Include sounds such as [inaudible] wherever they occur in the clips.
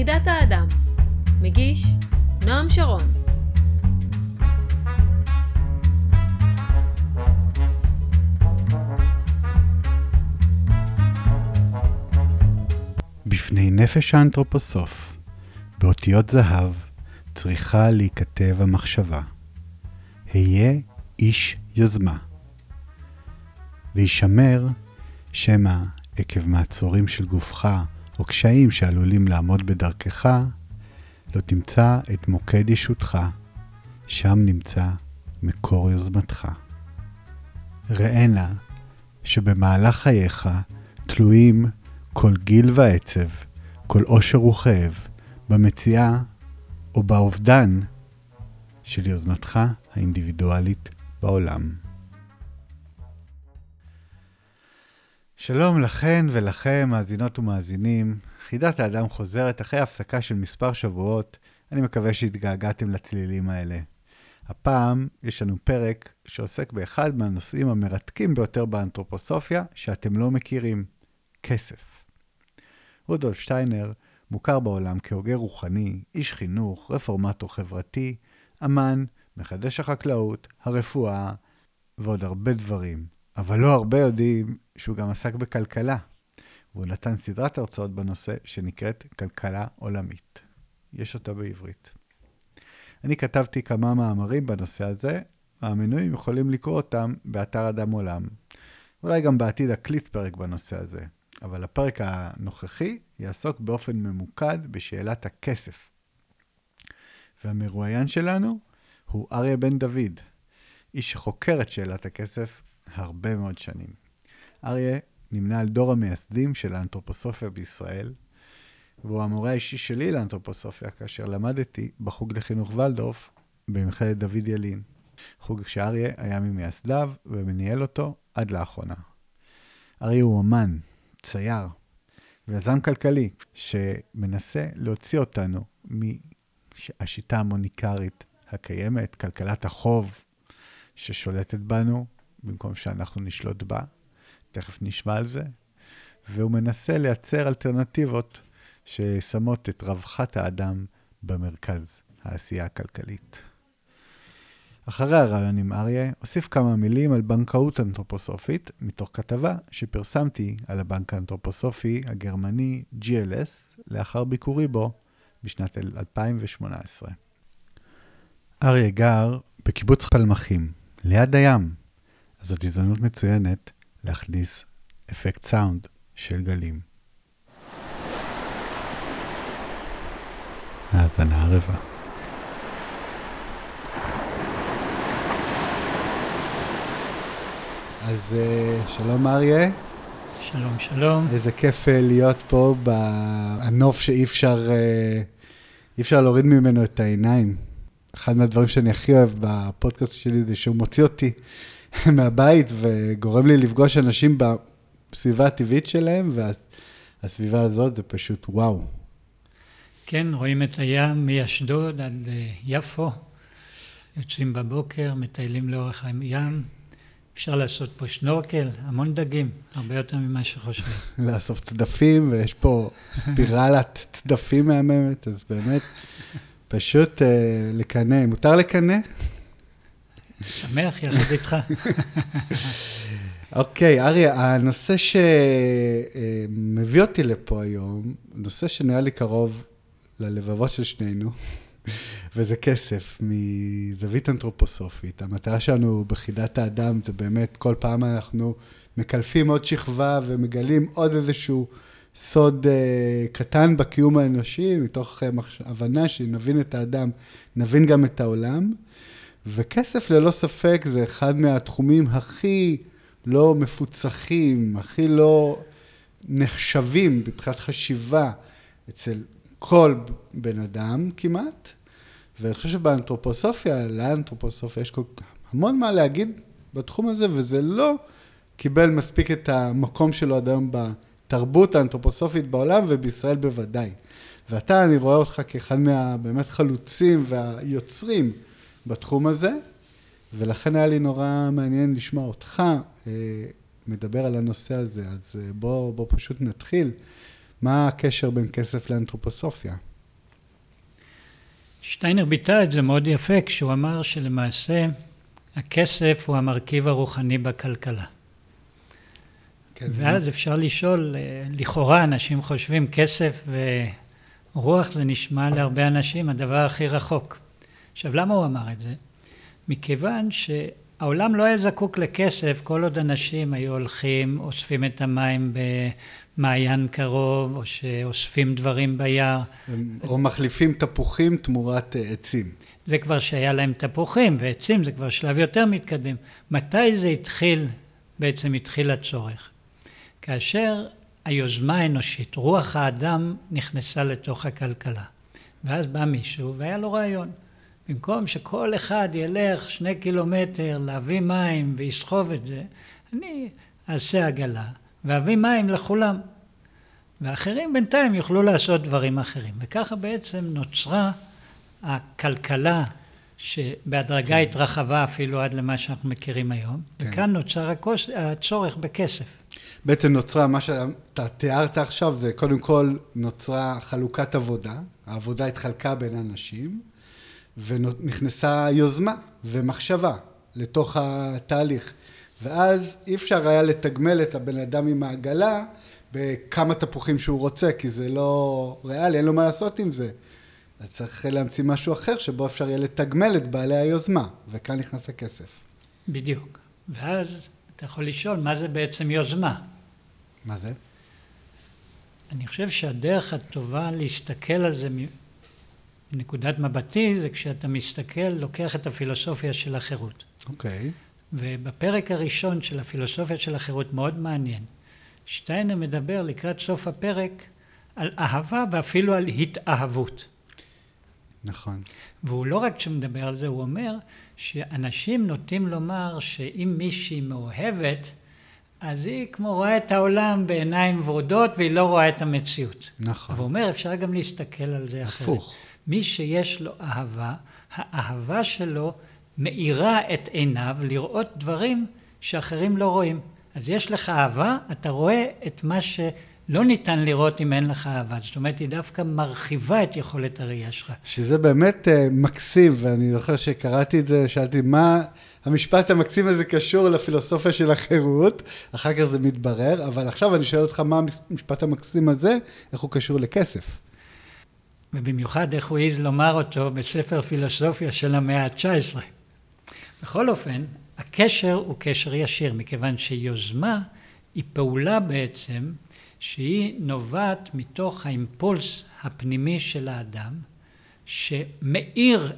יחידת האדם. מגיש נועם שרון. בפני נפש האנתרופוסוף, באותיות זהב, צריכה להיכתב המחשבה. היה איש יוזמה. וישמר שמא עקב מעצורים של גופך או קשיים שעלולים לעמוד בדרכך, לא תמצא את מוקד ישותך, שם נמצא מקור יוזמתך. ראנה שבמהלך חייך תלויים כל גיל ועצב, כל עושר וכאב, במציאה או באובדן של יוזמתך האינדיבידואלית בעולם. שלום לכן ולכם, מאזינות ומאזינים. חידת האדם חוזרת אחרי הפסקה של מספר שבועות. אני מקווה שהתגעגעתם לצלילים האלה. הפעם יש לנו פרק שעוסק באחד מהנושאים המרתקים ביותר באנתרופוסופיה שאתם לא מכירים, כסף. רודולף שטיינר מוכר בעולם כהוגה רוחני, איש חינוך, רפורמטור חברתי, אמן, מחדש החקלאות, הרפואה ועוד הרבה דברים. אבל לא הרבה יודעים שהוא גם עסק בכלכלה, והוא נתן סדרת הרצאות בנושא שנקראת כלכלה עולמית. יש אותה בעברית. אני כתבתי כמה מאמרים בנושא הזה, והמנויים יכולים לקרוא אותם באתר אדם עולם. אולי גם בעתיד אקליט פרק בנושא הזה, אבל הפרק הנוכחי יעסוק באופן ממוקד בשאלת הכסף. והמרואיין שלנו הוא אריה בן דוד, איש שחוקר את שאלת הכסף הרבה מאוד שנים. אריה נמנה על דור המייסדים של האנתרופוסופיה בישראל, והוא המורה האישי שלי לאנתרופוסופיה, כאשר למדתי בחוג לחינוך ולדורף במכללת דוד ילין. חוג שאריה היה ממייסדיו ומניהל אותו עד לאחרונה. אריה הוא אמן, צייר ויזם כלכלי שמנסה להוציא אותנו מהשיטה המוניקרית הקיימת, כלכלת החוב ששולטת בנו, במקום שאנחנו נשלוט בה. תכף נשמע על זה. והוא מנסה לייצר אלטרנטיבות ששמות את רווחת האדם במרכז העשייה הכלכלית. אחרי הרעיון עם אריה, אוסיף כמה מילים על בנקאות אנתרופוסופית, מתוך כתבה שפרסמתי על הבנק האנתרופוסופי הגרמני GLS, לאחר ביקורי בו בשנת 2018. אריה גר בקיבוץ פלמחים, ליד הים, אז זאת הזדמנות מצוינת להכניס אפקט סאונד של גלים. האזנה ערבה. אז אה, שלום אריה. שלום, שלום. איזה כיף אה, להיות פה בנוף שאי אפשר, אה, אי אפשר להוריד ממנו את העיניים. אחד מהדברים שאני הכי אוהב בפודקאסט שלי זה שהוא מוציא אותי [laughs] מהבית וגורם לי לפגוש אנשים בסביבה הטבעית שלהם, והסביבה הזאת זה פשוט וואו. כן, רואים את הים מאשדוד עד יפו, יוצאים בבוקר, מטיילים לאורך הים. אפשר לעשות פה שנורקל, המון דגים, הרבה יותר ממה שחושבים. [laughs] לאסוף צדפים, ויש פה ספירלת [laughs] צדפים מהממת, אז באמת, פשוט uh, לקנא. מותר לקנא? שמח יחד איתך. אוקיי, אריה, הנושא שמביא אותי לפה היום, נושא שנראה לי קרוב ללבבות של שנינו, וזה כסף, מזווית אנתרופוסופית. המטרה שלנו בחידת האדם זה באמת, כל פעם אנחנו מקלפים עוד שכבה ומגלים עוד איזשהו סוד uh, קטן בקיום האנושי, מתוך uh. הבנה שנבין את האדם, נבין גם את העולם. וכסף ללא ספק זה אחד מהתחומים הכי לא מפוצחים, הכי לא נחשבים מבחינת חשיבה אצל כל בן אדם כמעט. ואני חושב שבאנתרופוסופיה, לאנתרופוסופיה יש כל כך המון מה להגיד בתחום הזה, וזה לא קיבל מספיק את המקום שלו עד היום בתרבות האנתרופוסופית בעולם, ובישראל בוודאי. ואתה, אני רואה אותך כאחד מהבאמת חלוצים והיוצרים בתחום הזה, ולכן היה לי נורא מעניין לשמוע אותך אה, מדבר על הנושא הזה, אז אה, בוא, בוא פשוט נתחיל. מה הקשר בין כסף לאנתרופוסופיה? שטיינר ביטא את זה מאוד יפה כשהוא אמר שלמעשה הכסף הוא המרכיב הרוחני בכלכלה. כן, ואז אפשר לשאול, אה, לכאורה אנשים חושבים כסף ורוח זה נשמע להרבה אנשים הדבר הכי רחוק. עכשיו למה הוא אמר את זה? מכיוון שהעולם לא היה זקוק לכסף כל עוד אנשים היו הולכים, אוספים את המים במעיין קרוב, או שאוספים דברים ביער. או מחליפים תפוחים תמורת אה, עצים. זה כבר שהיה להם תפוחים ועצים, זה כבר שלב יותר מתקדם. מתי זה התחיל, בעצם התחיל הצורך? כאשר היוזמה האנושית, רוח האדם נכנסה לתוך הכלכלה. ואז בא מישהו והיה לו רעיון. במקום שכל אחד ילך שני קילומטר להביא מים ויסחוב את זה, אני אעשה עגלה ואביא מים לכולם. ואחרים בינתיים יוכלו לעשות דברים אחרים. וככה בעצם נוצרה הכלכלה שבהדרגה כן. התרחבה אפילו עד למה שאנחנו מכירים היום, כן. וכאן נוצר הכוס, הצורך בכסף. בעצם נוצרה, מה שאתה תיארת עכשיו, זה קודם כל נוצרה חלוקת עבודה, העבודה התחלקה בין אנשים, ונכנסה יוזמה ומחשבה לתוך התהליך. ואז אי אפשר היה לתגמל את הבן אדם עם העגלה בכמה תפוחים שהוא רוצה, כי זה לא ריאלי, אין לו מה לעשות עם זה. אז צריך להמציא משהו אחר שבו אפשר יהיה לתגמל את בעלי היוזמה, וכאן נכנס הכסף. בדיוק. ואז אתה יכול לשאול, מה זה בעצם יוזמה? מה זה? אני חושב שהדרך הטובה להסתכל על זה מנקודת מבטי, זה כשאתה מסתכל, לוקח את הפילוסופיה של החירות. אוקיי. Okay. ובפרק הראשון של הפילוסופיה של החירות, מאוד מעניין. שטיינר מדבר לקראת סוף הפרק על אהבה ואפילו על התאהבות. נכון. והוא לא רק שמדבר על זה, הוא אומר שאנשים נוטים לומר שאם מישהי מאוהבת, אז היא כמו רואה את העולם בעיניים ורודות והיא לא רואה את המציאות. נכון. והוא אומר, אפשר גם להסתכל על זה אחרת. הפוך. מי שיש לו אהבה, האהבה שלו מאירה את עיניו לראות דברים שאחרים לא רואים. אז יש לך אהבה, אתה רואה את מה שלא ניתן לראות אם אין לך אהבה. זאת אומרת, היא דווקא מרחיבה את יכולת הראייה שלך. שזה באמת uh, מקסים, ואני זוכר שקראתי את זה, שאלתי מה המשפט המקסים הזה קשור לפילוסופיה של החירות, אחר כך זה מתברר, אבל עכשיו אני שואל אותך מה המשפט המקסים הזה, איך הוא קשור לכסף. ובמיוחד איך הוא העז לומר אותו בספר פילוסופיה של המאה ה-19. בכל אופן, הקשר הוא קשר ישיר, מכיוון שיוזמה היא פעולה בעצם שהיא נובעת מתוך האימפולס הפנימי של האדם, שמאיר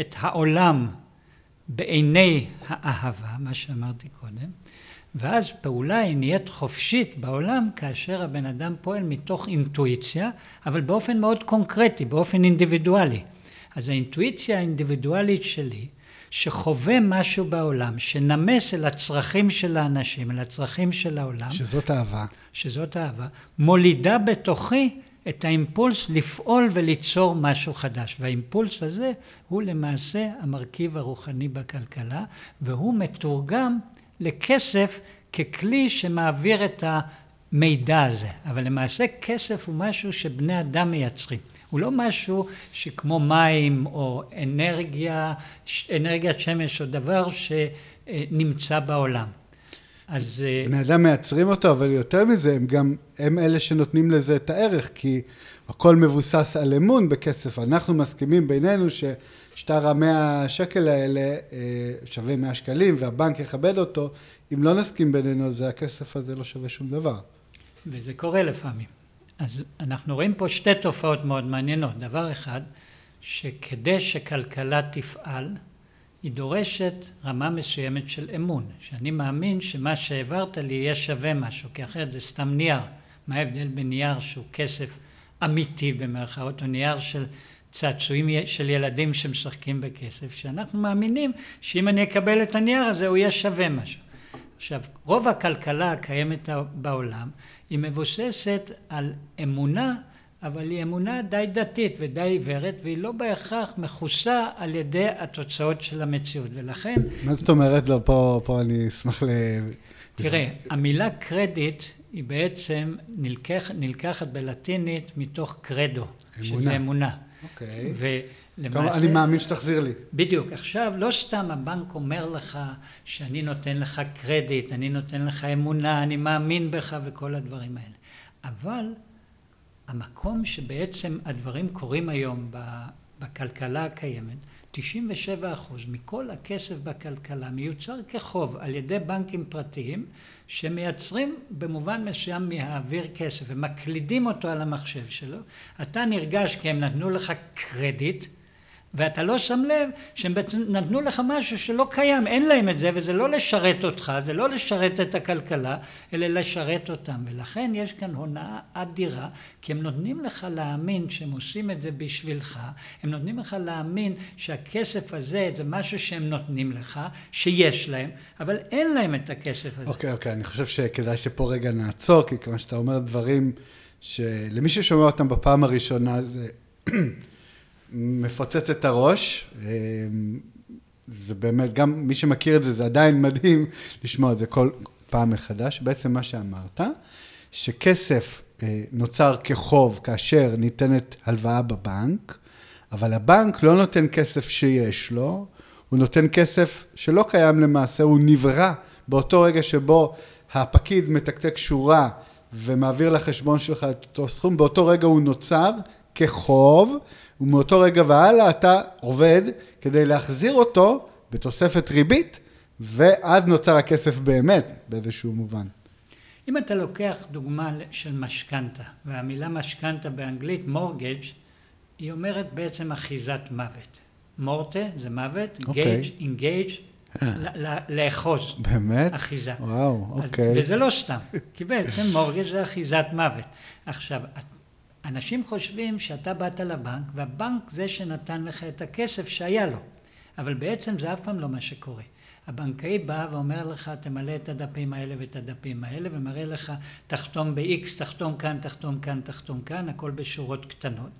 את העולם בעיני האהבה, מה שאמרתי קודם, ואז פעולה היא נהיית חופשית בעולם כאשר הבן אדם פועל מתוך אינטואיציה, אבל באופן מאוד קונקרטי, באופן אינדיבידואלי. אז האינטואיציה האינדיבידואלית שלי, שחווה משהו בעולם, שנמס אל הצרכים של האנשים, אל הצרכים של העולם. שזאת אהבה. שזאת אהבה, מולידה בתוכי את האימפולס לפעול וליצור משהו חדש. והאימפולס הזה הוא למעשה המרכיב הרוחני בכלכלה, והוא מתורגם לכסף ככלי שמעביר את המידע הזה. אבל למעשה כסף הוא משהו שבני אדם מייצרים. הוא לא משהו שכמו מים או אנרגיה, אנרגיית שמש או דבר שנמצא בעולם. אז... אה, בני אדם מייצרים אותו, אבל יותר מזה, הם גם, הם אלה שנותנים לזה את הערך, כי הכל מבוסס על אמון בכסף. אנחנו מסכימים בינינו ששטר המאה שקל האלה אה, שווה מאה שקלים, והבנק יכבד אותו. אם לא נסכים בינינו, אז הכסף הזה לא שווה שום דבר. וזה קורה לפעמים. אז אנחנו רואים פה שתי תופעות מאוד מעניינות. דבר אחד, שכדי שכלכלה תפעל, היא דורשת רמה מסוימת של אמון, שאני מאמין שמה שהעברת לי יהיה שווה משהו, כי אחרת זה סתם נייר. מה ההבדל בין נייר שהוא כסף אמיתי במרכאות, או נייר של צעצועים של ילדים שמשחקים בכסף, שאנחנו מאמינים שאם אני אקבל את הנייר הזה הוא יהיה שווה משהו. עכשיו, רוב הכלכלה הקיימת בעולם היא מבוססת על אמונה אבל היא אמונה די דתית ודי עיוורת, והיא לא בהכרח מכוסה על ידי התוצאות של המציאות, ולכן... מה זאת אומרת? לא, פה, פה אני אשמח ל... תראה, המילה קרדיט היא בעצם נלקח, נלקחת בלטינית מתוך קרדו, אמונה. שזה אמונה. אוקיי. למעשה... אני מאמין שתחזיר לי. בדיוק. עכשיו, לא סתם הבנק אומר לך שאני נותן לך קרדיט, אני נותן לך אמונה, אני מאמין בך וכל הדברים האלה. אבל המקום שבעצם הדברים קורים היום בכלכלה הקיימת, 97 אחוז מכל הכסף בכלכלה מיוצר כחוב על ידי בנקים פרטיים שמייצרים במובן מסוים מהאוויר כסף ומקלידים אותו על המחשב שלו. אתה נרגש כי הם נתנו לך קרדיט ואתה לא שם לב שהם בעצם נתנו לך משהו שלא קיים, אין להם את זה, וזה לא לשרת אותך, זה לא לשרת את הכלכלה, אלא לשרת אותם. ולכן יש כאן הונאה אדירה, כי הם נותנים לך להאמין שהם עושים את זה בשבילך, הם נותנים לך להאמין שהכסף הזה זה משהו שהם נותנים לך, שיש להם, אבל אין להם את הכסף הזה. אוקיי, okay, אוקיי, okay, אני חושב שכדאי שפה רגע נעצור, כי כמו שאתה אומר דברים שלמי ששומע אותם בפעם הראשונה זה... מפוצץ את הראש. אמ, זה באמת, גם מי שמכיר את זה, זה עדיין מדהים לשמוע את זה כל פעם מחדש. בעצם מה שאמרת, שכסף אה, נוצר כחוב כאשר ניתנת הלוואה בבנק, אבל הבנק לא נותן כסף שיש לו, הוא נותן כסף שלא קיים למעשה, הוא נברא באותו רגע שבו הפקיד מתקתק שורה ומעביר לחשבון שלך את אותו סכום, באותו רגע הוא נוצר כחוב, ומאותו רגע והלאה אתה עובד כדי להחזיר אותו בתוספת ריבית, ואז נוצר הכסף באמת, באיזשהו מובן. אם אתה לוקח דוגמה של משכנתה, והמילה משכנתה באנגלית, מורגג', היא אומרת בעצם אחיזת מוות. מורטה זה מוות, גייג', אינגייג', לאחוז. באמת? אחיזה. וואו, אוקיי. וזה לא סתם, כי בעצם מורגג' זה אחיזת מוות. עכשיו, אנשים חושבים שאתה באת לבנק, והבנק זה שנתן לך את הכסף שהיה לו. אבל בעצם זה אף פעם לא מה שקורה. הבנקאי בא ואומר לך, תמלא את הדפים האלה ואת הדפים האלה, ומראה לך, תחתום ב-X, תחתום כאן, תחתום כאן, תחתום כאן, הכל בשורות קטנות.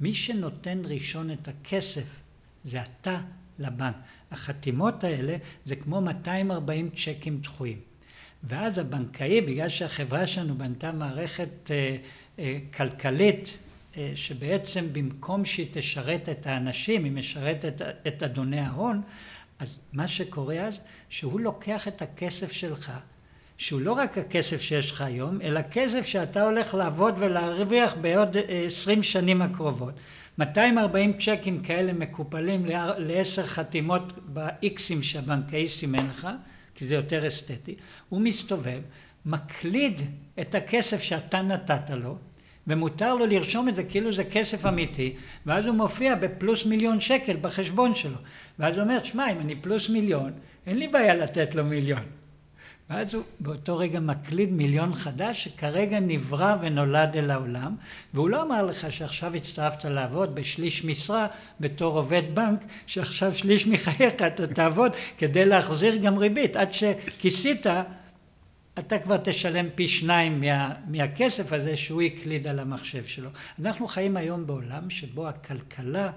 מי שנותן ראשון את הכסף זה אתה לבנק. החתימות האלה זה כמו 240 צ'קים דחויים. ואז הבנקאי, בגלל שהחברה שלנו בנתה מערכת אה, כלכלית, אה, שבעצם במקום שהיא תשרת את האנשים, היא משרתת את אדוני ההון, אז מה שקורה אז, שהוא לוקח את הכסף שלך, שהוא לא רק הכסף שיש לך היום, אלא כסף שאתה הולך לעבוד ולהרוויח בעוד אה, עשרים שנים הקרובות. 240 צ'קים כאלה מקופלים לעשר חתימות ב-Xים שהבנקאי סימן לך, כי זה יותר אסתטי, הוא מסתובב, מקליד את הכסף שאתה נתת לו, ומותר לו לרשום את זה כאילו זה כסף אמיתי, ואז הוא מופיע בפלוס מיליון שקל בחשבון שלו. ואז הוא אומר, שמע, אם אני פלוס מיליון, אין לי בעיה לתת לו מיליון. ואז הוא באותו רגע מקליד מיליון חדש שכרגע נברא ונולד אל העולם והוא לא אמר לך שעכשיו הצטרפת לעבוד בשליש משרה בתור עובד בנק שעכשיו שליש מחייך אתה תעבוד כדי להחזיר גם ריבית עד שכיסית אתה כבר תשלם פי שניים מה, מהכסף הזה שהוא הקליד על המחשב שלו. אנחנו חיים היום בעולם שבו הכלכלה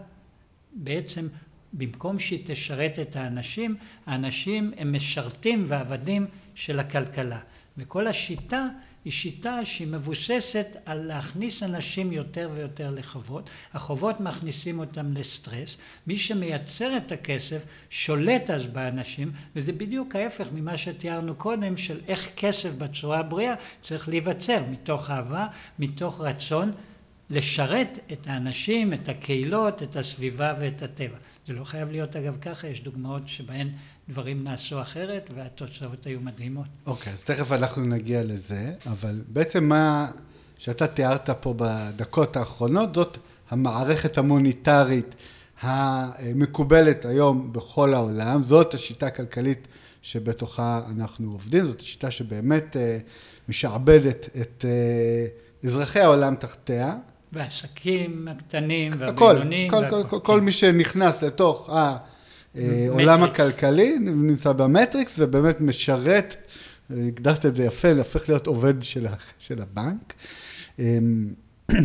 בעצם במקום שהיא תשרת את האנשים, האנשים הם משרתים ועבדים של הכלכלה. וכל השיטה היא שיטה שהיא מבוססת על להכניס אנשים יותר ויותר לחובות. החובות מכניסים אותם לסטרס. מי שמייצר את הכסף שולט אז באנשים, וזה בדיוק ההפך ממה שתיארנו קודם, של איך כסף בצורה הבריאה צריך להיווצר, מתוך אהבה, מתוך רצון לשרת את האנשים, את הקהילות, את הסביבה ואת הטבע. זה לא חייב להיות אגב ככה, יש דוגמאות שבהן דברים נעשו אחרת והתוצאות היו מדהימות. אוקיי, okay, אז תכף אנחנו נגיע לזה, אבל בעצם מה שאתה תיארת פה בדקות האחרונות, זאת המערכת המוניטרית המקובלת היום בכל העולם, זאת השיטה הכלכלית שבתוכה אנחנו עובדים, זאת השיטה שבאמת אה, משעבדת את אה, אזרחי העולם תחתיה. והעסקים הקטנים והבינוניים. כל, כל, כל, כל מי שנכנס לתוך העולם הכלכלי נמצא במטריקס ובאמת משרת, הגדרת את זה יפה, הופך להיות עובד של, של הבנק. אמ, [clears throat]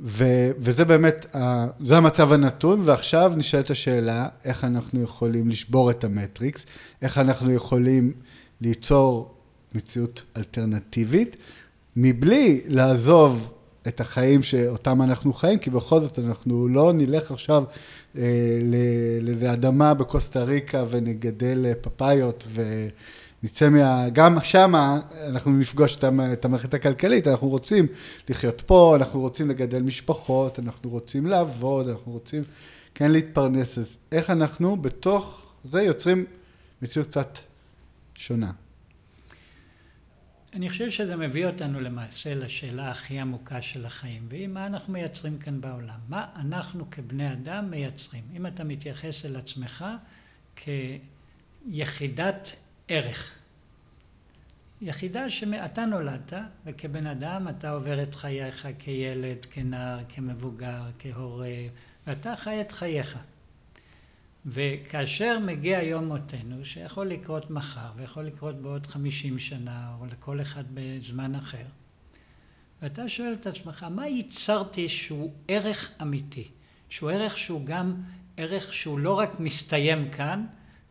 ו, וזה באמת, זה המצב הנתון, ועכשיו נשאלת השאלה, איך אנחנו יכולים לשבור את המטריקס, איך אנחנו יכולים ליצור מציאות אלטרנטיבית, מבלי לעזוב את החיים שאותם אנחנו חיים, כי בכל זאת אנחנו לא נלך עכשיו אה, לאדמה בקוסטה ריקה ונגדל פפאיות ונצא מה... גם שמה אנחנו נפגוש את המערכת הכלכלית, אנחנו רוצים לחיות פה, אנחנו רוצים לגדל משפחות, אנחנו רוצים לעבוד, אנחנו רוצים כן להתפרנס. אז איך אנחנו בתוך זה יוצרים מציאות קצת שונה? אני חושב שזה מביא אותנו למעשה לשאלה הכי עמוקה של החיים, והיא מה אנחנו מייצרים כאן בעולם. מה אנחנו כבני אדם מייצרים. אם אתה מתייחס אל עצמך כיחידת ערך. יחידה שאתה נולדת, וכבן אדם אתה עובר את חייך כילד, כנער, כמבוגר, כהורה, ואתה חי את חייך. וכאשר מגיע יום מותנו, שיכול לקרות מחר, ויכול לקרות בעוד חמישים שנה, או לכל אחד בזמן אחר, ואתה שואל את עצמך, מה ייצרתי שהוא ערך אמיתי? שהוא ערך שהוא גם ערך שהוא לא רק מסתיים כאן,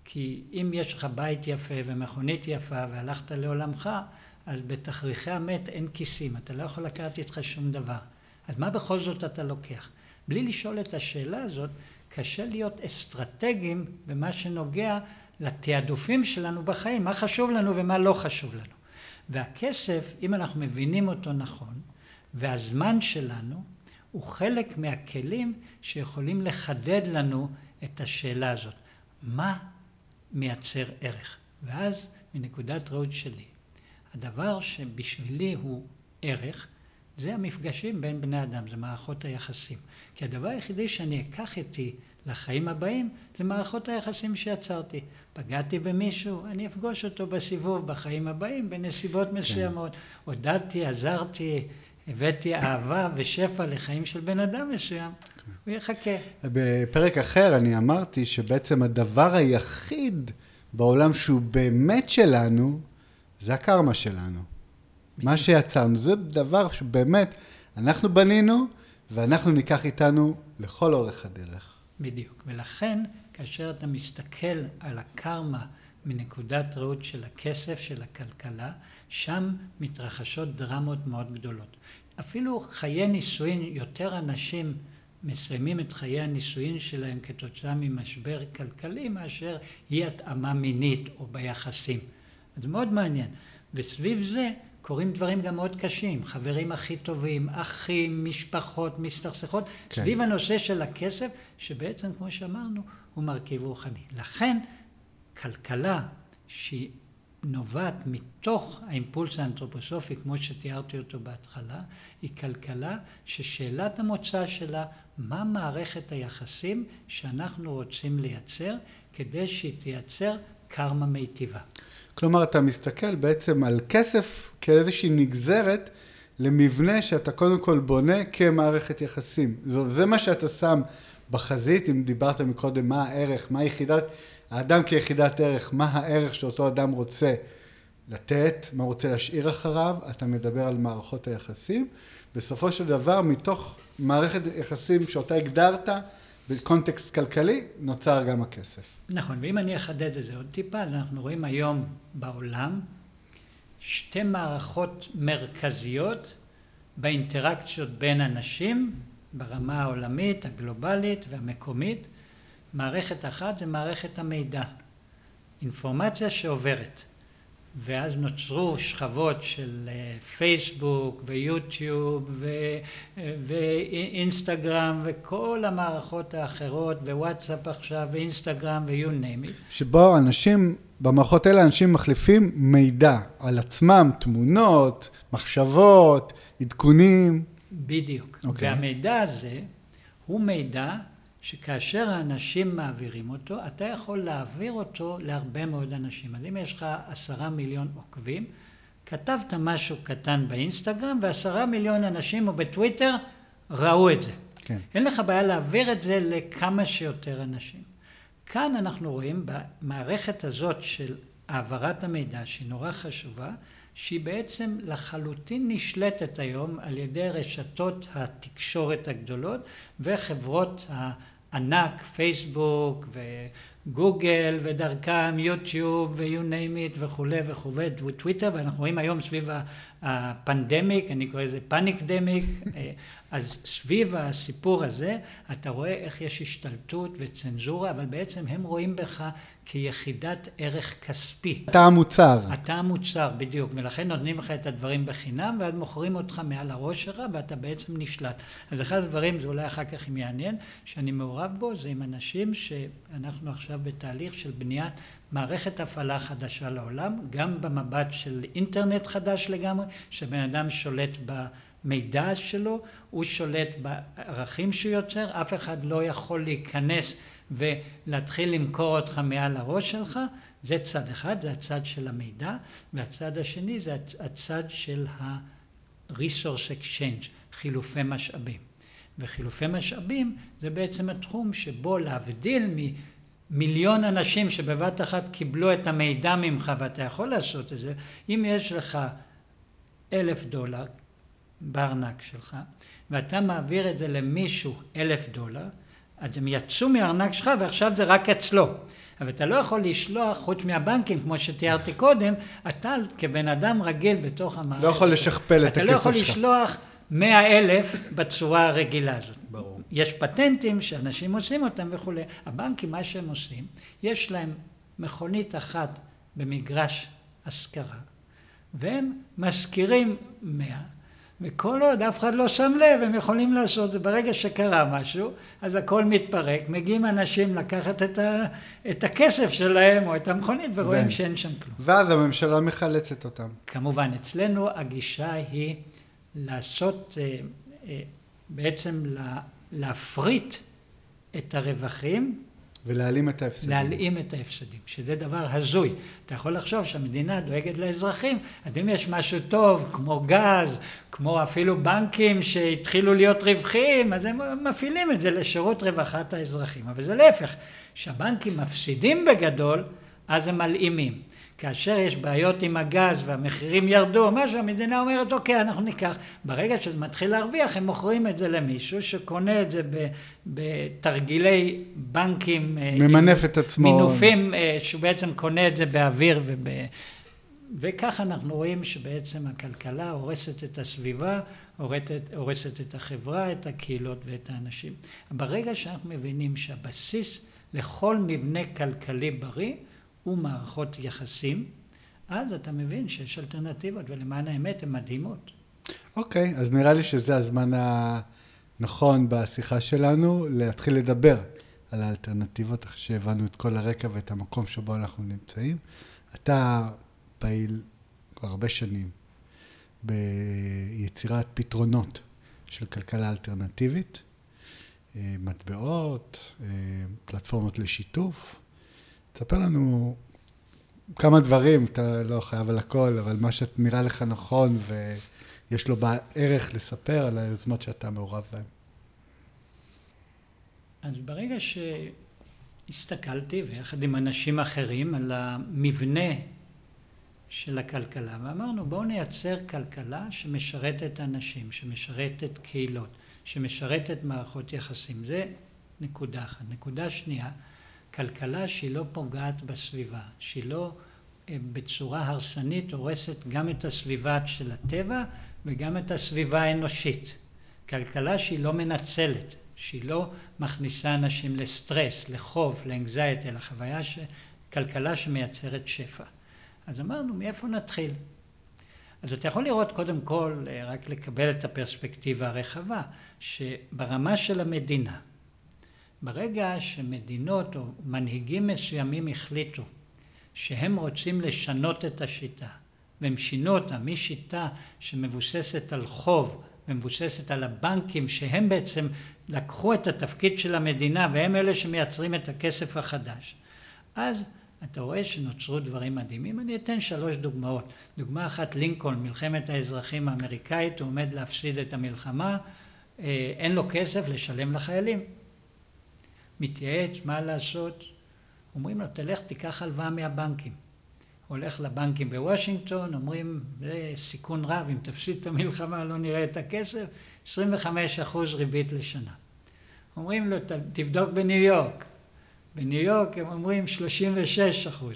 כי אם יש לך בית יפה ומכונית יפה והלכת לעולמך, אז בתכריכי המת אין כיסים, אתה לא יכול לקחת איתך שום דבר. אז מה בכל זאת אתה לוקח? בלי לשאול את השאלה הזאת, קשה להיות אסטרטגיים במה שנוגע לתעדופים שלנו בחיים, מה חשוב לנו ומה לא חשוב לנו. והכסף, אם אנחנו מבינים אותו נכון, והזמן שלנו, הוא חלק מהכלים שיכולים לחדד לנו את השאלה הזאת. מה מייצר ערך? ואז, מנקודת ראות שלי, הדבר שבשבילי הוא ערך, זה המפגשים בין בני אדם, זה מערכות היחסים. כי הדבר היחידי שאני אקח איתי לחיים הבאים, זה מערכות היחסים שיצרתי. פגעתי במישהו, אני אפגוש אותו בסיבוב בחיים הבאים, בנסיבות כן. מסוימות. כן. הודעתי, עזרתי, הבאתי אהבה ושפע לחיים של בן אדם מסוים, כן. הוא יחכה. בפרק אחר אני אמרתי שבעצם הדבר היחיד בעולם שהוא באמת שלנו, זה הקרמה שלנו. מה שיצרנו, זה דבר שבאמת אנחנו בנינו, ואנחנו ניקח איתנו לכל אורך הדרך. בדיוק. ולכן, כאשר אתה מסתכל על הקרמה מנקודת ראות של הכסף, של הכלכלה, שם מתרחשות דרמות מאוד גדולות. אפילו חיי נישואין, יותר אנשים מסיימים את חיי הנישואין שלהם כתוצאה ממשבר כלכלי מאשר אי התאמה מינית או ביחסים. זה מאוד מעניין. וסביב זה קורים דברים גם מאוד קשים, חברים הכי טובים, אחים, משפחות, מסתכסכות, כן. סביב הנושא של הכסף, שבעצם, כמו שאמרנו, הוא מרכיב רוחני. לכן, כלכלה שהיא נובעת מתוך האימפולס האנתרופוסופי, כמו שתיארתי אותו בהתחלה, היא כלכלה ששאלת המוצא שלה, מה מערכת היחסים שאנחנו רוצים לייצר, כדי שהיא תייצר קרמה מיטיבה. כלומר, אתה מסתכל בעצם על כסף כאיזושהי נגזרת למבנה שאתה קודם כל בונה כמערכת יחסים. זה, זה מה שאתה שם בחזית, אם דיברת מקודם מה הערך, מה יחידת, האדם כיחידת ערך, מה הערך שאותו אדם רוצה לתת, מה רוצה להשאיר אחריו, אתה מדבר על מערכות היחסים. בסופו של דבר, מתוך מערכת יחסים שאותה הגדרת, בקונטקסט כלכלי, נוצר גם הכסף. נכון, ואם אני אחדד את זה עוד טיפה, אז אנחנו רואים היום בעולם שתי מערכות מרכזיות באינטראקציות בין אנשים ברמה העולמית, הגלובלית והמקומית. מערכת אחת זה מערכת המידע, אינפורמציה שעוברת. ואז נוצרו שכבות של אה, פייסבוק ויוטיוב אה, ואינסטגרם וכל המערכות האחרות ווואטסאפ עכשיו ואינסטגרם name it. שבו אנשים, במערכות האלה אנשים מחליפים מידע על עצמם, תמונות, מחשבות, עדכונים. בדיוק. Okay. אוקיי. והמידע הזה הוא מידע שכאשר האנשים מעבירים אותו, אתה יכול להעביר אותו להרבה מאוד אנשים. אז אם יש לך עשרה מיליון עוקבים, כתבת משהו קטן באינסטגרם, ועשרה מיליון אנשים או בטוויטר ראו את זה. כן. אין לך בעיה להעביר את זה לכמה שיותר אנשים. כאן אנחנו רואים במערכת הזאת של העברת המידע, שהיא נורא חשובה, שהיא בעצם לחלוטין נשלטת היום על ידי רשתות התקשורת הגדולות וחברות ענק, פייסבוק גוגל ודרכם יוטיוב ו-you name it וכולי וכולי, וטוויטר, ואנחנו רואים היום סביב הפנדמיק, אני קורא לזה פאניקדמיק, אז סביב הסיפור הזה אתה רואה איך יש השתלטות וצנזורה, אבל בעצם הם רואים בך כיחידת ערך כספי. אתה המוצר. אתה המוצר, בדיוק, ולכן נותנים לך את הדברים בחינם, ואז מוכרים אותך מעל הראש שלך, ואתה בעצם נשלט. אז אחד הדברים, זה אולי אחר כך אם יעניין, שאני מעורב בו, זה עם אנשים שאנחנו עכשיו בתהליך של בניית מערכת הפעלה חדשה לעולם, גם במבט של אינטרנט חדש לגמרי, שבן אדם שולט ב... מידע שלו, הוא שולט בערכים שהוא יוצר, אף אחד לא יכול להיכנס ולהתחיל למכור אותך מעל הראש שלך, זה צד אחד, זה הצד של המידע, והצד השני זה הצד של ה-resource exchange, חילופי משאבים. וחילופי משאבים זה בעצם התחום שבו להבדיל ממיליון אנשים שבבת אחת קיבלו את המידע ממך ואתה יכול לעשות את זה, אם יש לך אלף דולר בארנק שלך, ואתה מעביר את זה למישהו אלף דולר, אז הם יצאו מהארנק שלך ועכשיו זה רק אצלו. אבל אתה לא יכול לשלוח, חוץ מהבנקים, כמו שתיארתי קודם, אתה כבן אדם רגיל בתוך המערכת. לא יכול לשכפל את הכסף שלך. אתה לא יכול לשלוח מאה אלף בצורה הרגילה הזאת. ברור. יש פטנטים שאנשים עושים אותם וכולי. הבנקים, מה שהם עושים, יש להם מכונית אחת במגרש השכרה, והם משכירים מאה. וכל עוד אף אחד לא שם לב, הם יכולים לעשות, וברגע שקרה משהו, אז הכל מתפרק, מגיעים אנשים לקחת את, ה, את הכסף שלהם או את המכונית ורואים ו... שאין שם כלום. ואז הממשלה מחלצת אותם. כמובן, אצלנו הגישה היא לעשות, אה, אה, בעצם להפריט את הרווחים ולהעלים את ההפסדים. להלאים את ההפסדים, שזה דבר הזוי. אתה יכול לחשוב שהמדינה דואגת לאזרחים, אז אם יש משהו טוב, כמו גז, כמו אפילו בנקים שהתחילו להיות רווחיים, אז הם מפעילים את זה לשירות רווחת האזרחים. אבל זה להפך, כשהבנקים מפסידים בגדול, אז הם מלאימים. כאשר יש בעיות עם הגז והמחירים ירדו או משהו, המדינה אומרת אוקיי אנחנו ניקח. ברגע שזה מתחיל להרוויח הם מוכרים את זה למישהו שקונה את זה בתרגילי בנקים. אה, ממנף את עצמו. מינופים אה, שהוא בעצם קונה את זה באוויר וב... וכך אנחנו רואים שבעצם הכלכלה הורסת את הסביבה, הורסת, הורסת את החברה, את הקהילות ואת האנשים. ברגע שאנחנו מבינים שהבסיס לכל מבנה כלכלי בריא ומערכות יחסים, אז אתה מבין שיש אלטרנטיבות, ולמען האמת הן מדהימות. אוקיי, okay, אז נראה לי שזה הזמן הנכון בשיחה שלנו להתחיל לדבר על האלטרנטיבות, אחרי שהבנו את כל הרקע ואת המקום שבו אנחנו נמצאים. אתה פעיל כבר הרבה שנים ביצירת פתרונות של כלכלה אלטרנטיבית, אה, מטבעות, אה, פלטפורמות לשיתוף. תספר לנו כמה דברים, אתה לא חייב על הכל, אבל מה שנראה לך נכון ויש לו ערך לספר על היוזמות שאתה מעורב בהן. אז ברגע שהסתכלתי, ויחד עם אנשים אחרים, על המבנה של הכלכלה, ואמרנו בואו נייצר כלכלה שמשרתת אנשים, שמשרתת קהילות, שמשרתת מערכות יחסים. זה נקודה אחת. נקודה שנייה, כלכלה שהיא לא פוגעת בסביבה, שהיא לא אה, בצורה הרסנית הורסת גם את הסביבה של הטבע וגם את הסביבה האנושית. כלכלה שהיא לא מנצלת, שהיא לא מכניסה אנשים לסטרס, לחוב, לאנגזייטי, לחוויה, ש... כלכלה שמייצרת שפע. אז אמרנו, מאיפה נתחיל? אז אתה יכול לראות קודם כל, אה, רק לקבל את הפרספקטיבה הרחבה, שברמה של המדינה, ברגע שמדינות או מנהיגים מסוימים החליטו שהם רוצים לשנות את השיטה, והם שינו אותה משיטה שמבוססת על חוב ומבוססת על הבנקים שהם בעצם לקחו את התפקיד של המדינה והם אלה שמייצרים את הכסף החדש. אז אתה רואה שנוצרו דברים מדהימים. אני אתן שלוש דוגמאות. דוגמה אחת, לינקולן, מלחמת האזרחים האמריקאית, הוא עומד להפסיד את המלחמה, אה, אין לו כסף לשלם לחיילים. מתייעץ מה לעשות, אומרים לו תלך תיקח הלוואה מהבנקים. הולך לבנקים בוושינגטון, אומרים זה סיכון רב, אם תפסיד את המלחמה לא נראה את הכסף, 25 אחוז ריבית לשנה. אומרים לו תבדוק בניו יורק, בניו יורק הם אומרים 36 אחוז.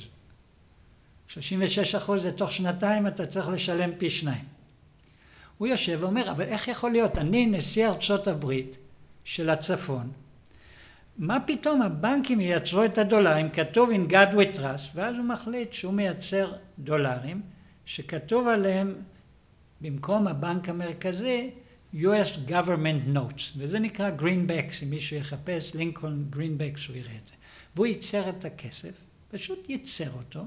36 אחוז זה תוך שנתיים אתה צריך לשלם פי שניים. הוא יושב ואומר, אבל איך יכול להיות? אני נשיא ארצות הברית של הצפון, מה פתאום הבנקים ייצרו את הדולרים, כתוב in God we trust, ואז הוא מחליט שהוא מייצר דולרים, שכתוב עליהם במקום הבנק המרכזי US government notes, וזה נקרא greenbacks, אם מישהו יחפש לינקולן greenbacks הוא יראה את זה. והוא ייצר את הכסף, פשוט ייצר אותו.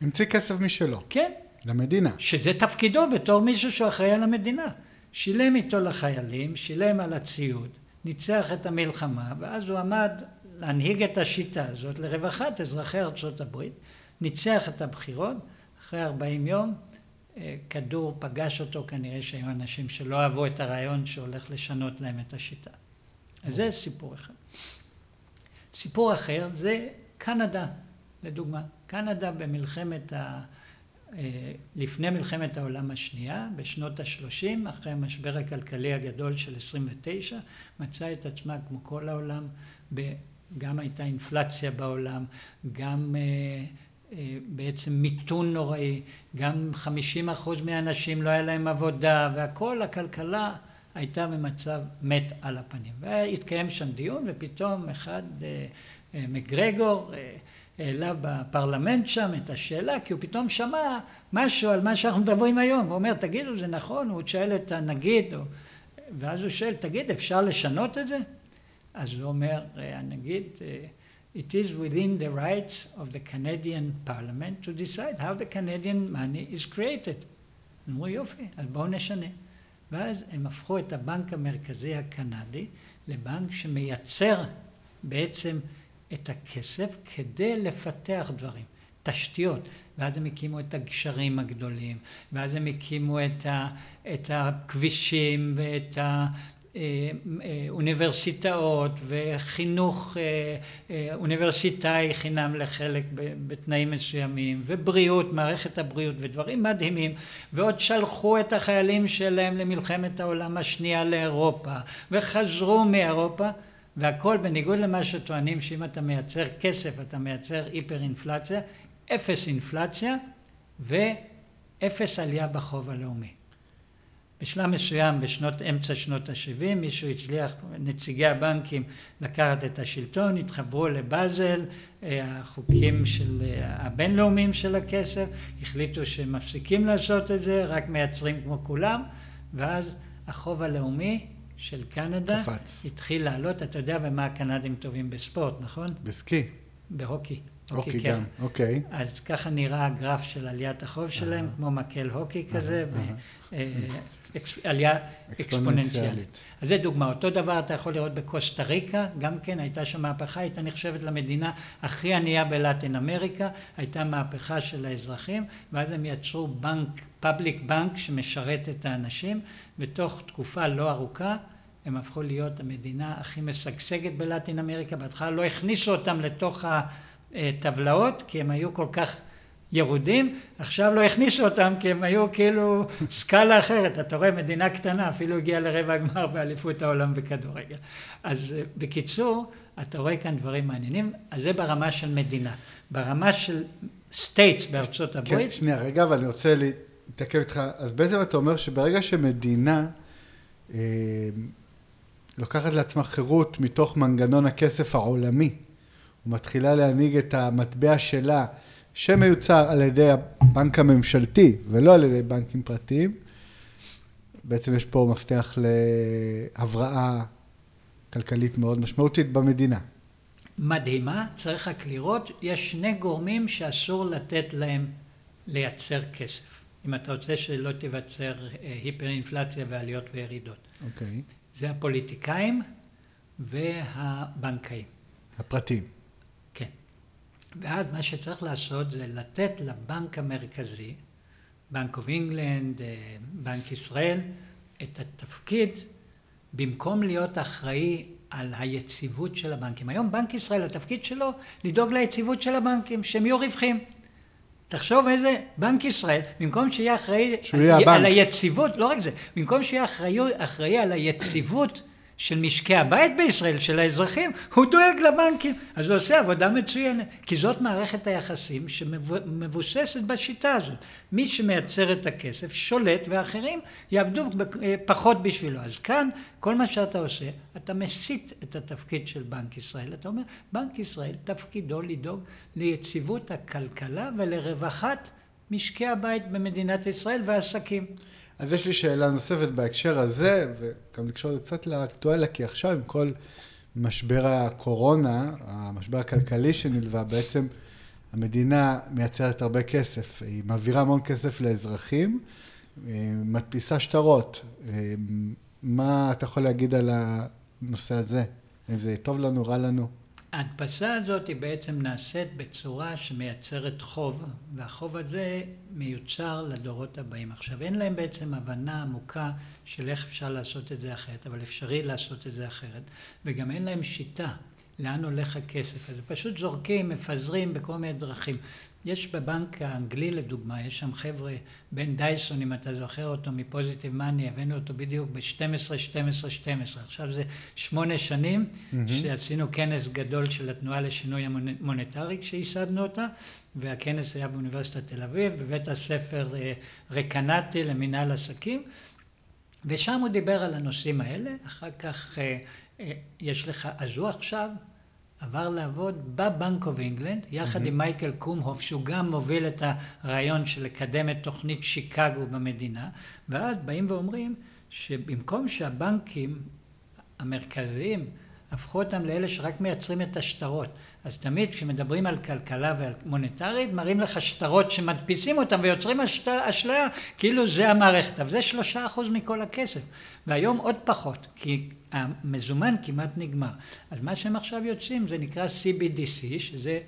המציא כסף משלו. כן. למדינה. שזה תפקידו בתור מישהו שאחראי על המדינה. שילם איתו לחיילים, שילם על הציוד, ניצח את המלחמה, ואז הוא עמד להנהיג את השיטה הזאת לרווחת אזרחי ארצות הברית, ניצח את הבחירות, אחרי 40 יום אה, כדור פגש אותו, כנראה שהיו אנשים שלא אהבו את הרעיון שהולך לשנות להם את השיטה. אז זה סיפור אחד. סיפור אחר זה קנדה, לדוגמה. קנדה במלחמת ה... אה, לפני מלחמת העולם השנייה, בשנות ה-30, אחרי המשבר הכלכלי הגדול של 29, מצאה את עצמה כמו כל העולם, גם הייתה אינפלציה בעולם, גם אה, אה, בעצם מיתון נוראי, גם 50 אחוז מהאנשים לא היה להם עבודה, והכל, הכלכלה הייתה במצב מת על הפנים. והתקיים שם דיון, ופתאום אחד, מגרגור, העלה בפרלמנט שם את השאלה, כי הוא פתאום שמע משהו על מה שאנחנו מדברים היום. הוא אומר, תגידו, זה נכון? הוא שואל את הנגיד, או... ואז הוא שואל, תגיד, אפשר לשנות את זה? אז הוא אומר, הנגיד, It is within the rights of the Canadian parliament to decide how the Canadian money is created. אמרו, יופי, אז בואו נשנה. ואז הם הפכו את הבנק המרכזי הקנדי לבנק שמייצר בעצם את הכסף כדי לפתח דברים, תשתיות. ואז הם הקימו את הגשרים הגדולים, ואז הם הקימו את, ה, את הכבישים ואת האוניברסיטאות וחינוך אה, אה, אוניברסיטאי חינם לחלק בתנאים מסוימים, ובריאות, מערכת הבריאות ודברים מדהימים, ועוד שלחו את החיילים שלהם למלחמת העולם השנייה לאירופה, וחזרו מאירופה והכל בניגוד למה שטוענים שאם אתה מייצר כסף אתה מייצר היפר אינפלציה, אפס אינפלציה ואפס עלייה בחוב הלאומי. בשלב מסוים בשנות אמצע שנות ה-70 מישהו הצליח, נציגי הבנקים לקחת את השלטון, התחברו לבאזל, אה, החוקים של אה, הבינלאומיים של הכסף, החליטו שהם מפסיקים לעשות את זה, רק מייצרים כמו כולם, ואז החוב הלאומי של קנדה קפץ. התחיל לעלות, אתה יודע במה הקנדים טובים בספורט, נכון? בסקי. בהוקי. הוקי כן. גם, אוקיי. אז ככה נראה הגרף של עליית החוב שלהם, כמו מקל הוקי כזה, אה, עלייה אקספוננציאלית. אז זה דוגמה. אותו דבר אתה יכול לראות בקוסטה ריקה, גם כן הייתה שם מהפכה, הייתה נחשבת למדינה הכי ענייה בלטין אמריקה, הייתה מהפכה של האזרחים, ואז הם יצרו בנק, פאבליק בנק שמשרת את האנשים, ותוך תקופה לא ארוכה הם הפכו להיות המדינה הכי משגשגת בלטין אמריקה, בהתחלה לא הכניסו אותם לתוך הטבלאות, כי הם היו כל כך ירודים, עכשיו לא הכניסו אותם כי הם היו כאילו [laughs] סקאלה אחרת, אתה רואה מדינה קטנה אפילו הגיעה לרבע הגמר באליפות העולם בכדורגל. אז אה, בקיצור, אתה רואה כאן דברים מעניינים, אז זה ברמה של מדינה. ברמה של states בארצות כן, הברית... כן, שנייה, רגע, אבל אני רוצה להתעכב איתך. אז בעצם אתה אומר שברגע שמדינה אה, לוקחת לעצמה חירות מתוך מנגנון הכסף העולמי, ומתחילה להנהיג את המטבע שלה שמיוצר על ידי הבנק הממשלתי ולא על ידי בנקים פרטיים, בעצם יש פה מפתח להבראה כלכלית מאוד משמעותית במדינה. מדהימה, צריך רק לראות, יש שני גורמים שאסור לתת להם לייצר כסף. אם אתה רוצה שלא תיווצר אה, היפר-אינפלציה ועליות וירידות. אוקיי. Okay. זה הפוליטיקאים והבנקאים. הפרטיים. ואז מה שצריך לעשות זה לתת לבנק המרכזי, Bank of England, בנק ישראל, את התפקיד במקום להיות אחראי על היציבות של הבנקים. היום בנק ישראל, התפקיד שלו לדאוג ליציבות של הבנקים, שהם יהיו רווחיים. תחשוב איזה בנק ישראל, במקום שיהיה אחראי על, על היציבות, לא רק זה, במקום שיהיה אחראי, אחראי על היציבות של משקי הבית בישראל, של האזרחים, הוא דואג לבנקים. אז הוא עושה עבודה מצוינת, כי זאת מערכת היחסים שמבוססת בשיטה הזאת. מי שמייצר את הכסף שולט ואחרים יעבדו פחות בשבילו. אז כאן כל מה שאתה עושה, אתה מסיט את התפקיד של בנק ישראל. אתה אומר, בנק ישראל תפקידו לדאוג ליציבות הכלכלה ולרווחת משקי הבית במדינת ישראל והעסקים. אז יש לי שאלה נוספת בהקשר הזה, וגם לקשור את זה קצת לאקטואליה, כי עכשיו עם כל משבר הקורונה, המשבר הכלכלי שנלווה, בעצם המדינה מייצרת הרבה כסף, היא מעבירה המון כסף לאזרחים, מדפיסה שטרות. מה אתה יכול להגיד על הנושא הזה? האם זה טוב לנו, רע לנו? ההדפסה הזאת היא בעצם נעשית בצורה שמייצרת חוב, והחוב הזה מיוצר לדורות הבאים. עכשיו, אין להם בעצם הבנה עמוקה של איך אפשר לעשות את זה אחרת, אבל אפשרי לעשות את זה אחרת, וגם אין להם שיטה לאן הולך הכסף הזה. פשוט זורקים, מפזרים בכל מיני דרכים. יש בבנק האנגלי לדוגמה, יש שם חבר'ה, בן דייסון, אם אתה זוכר אותו מפוזיטיב מאני, הבאנו אותו בדיוק ב-12, 12, 12. עכשיו זה שמונה שנים mm-hmm. שעשינו כנס גדול של התנועה לשינוי המוניטרי כשייסדנו אותה, והכנס היה באוניברסיטת תל אביב, בבית הספר אה, רקנטי למנהל עסקים, ושם הוא דיבר על הנושאים האלה, אחר כך אה, אה, יש לך, אז הוא עכשיו עבר לעבוד ב Bank of England, יחד mm-hmm. עם מייקל קומהוף, שהוא גם מוביל את הרעיון של לקדם את תוכנית שיקגו במדינה, ואז באים ואומרים שבמקום שהבנקים המרכזיים הפכו אותם לאלה שרק מייצרים את השטרות. אז תמיד כשמדברים על כלכלה ועל מוניטרית, מראים לך שטרות שמדפיסים אותם ויוצרים אשליה, כאילו זה המערכת. אבל זה שלושה אחוז מכל הכסף. והיום עוד פחות, כי המזומן כמעט נגמר. אז מה שהם עכשיו יוצאים זה נקרא CBDC, שזה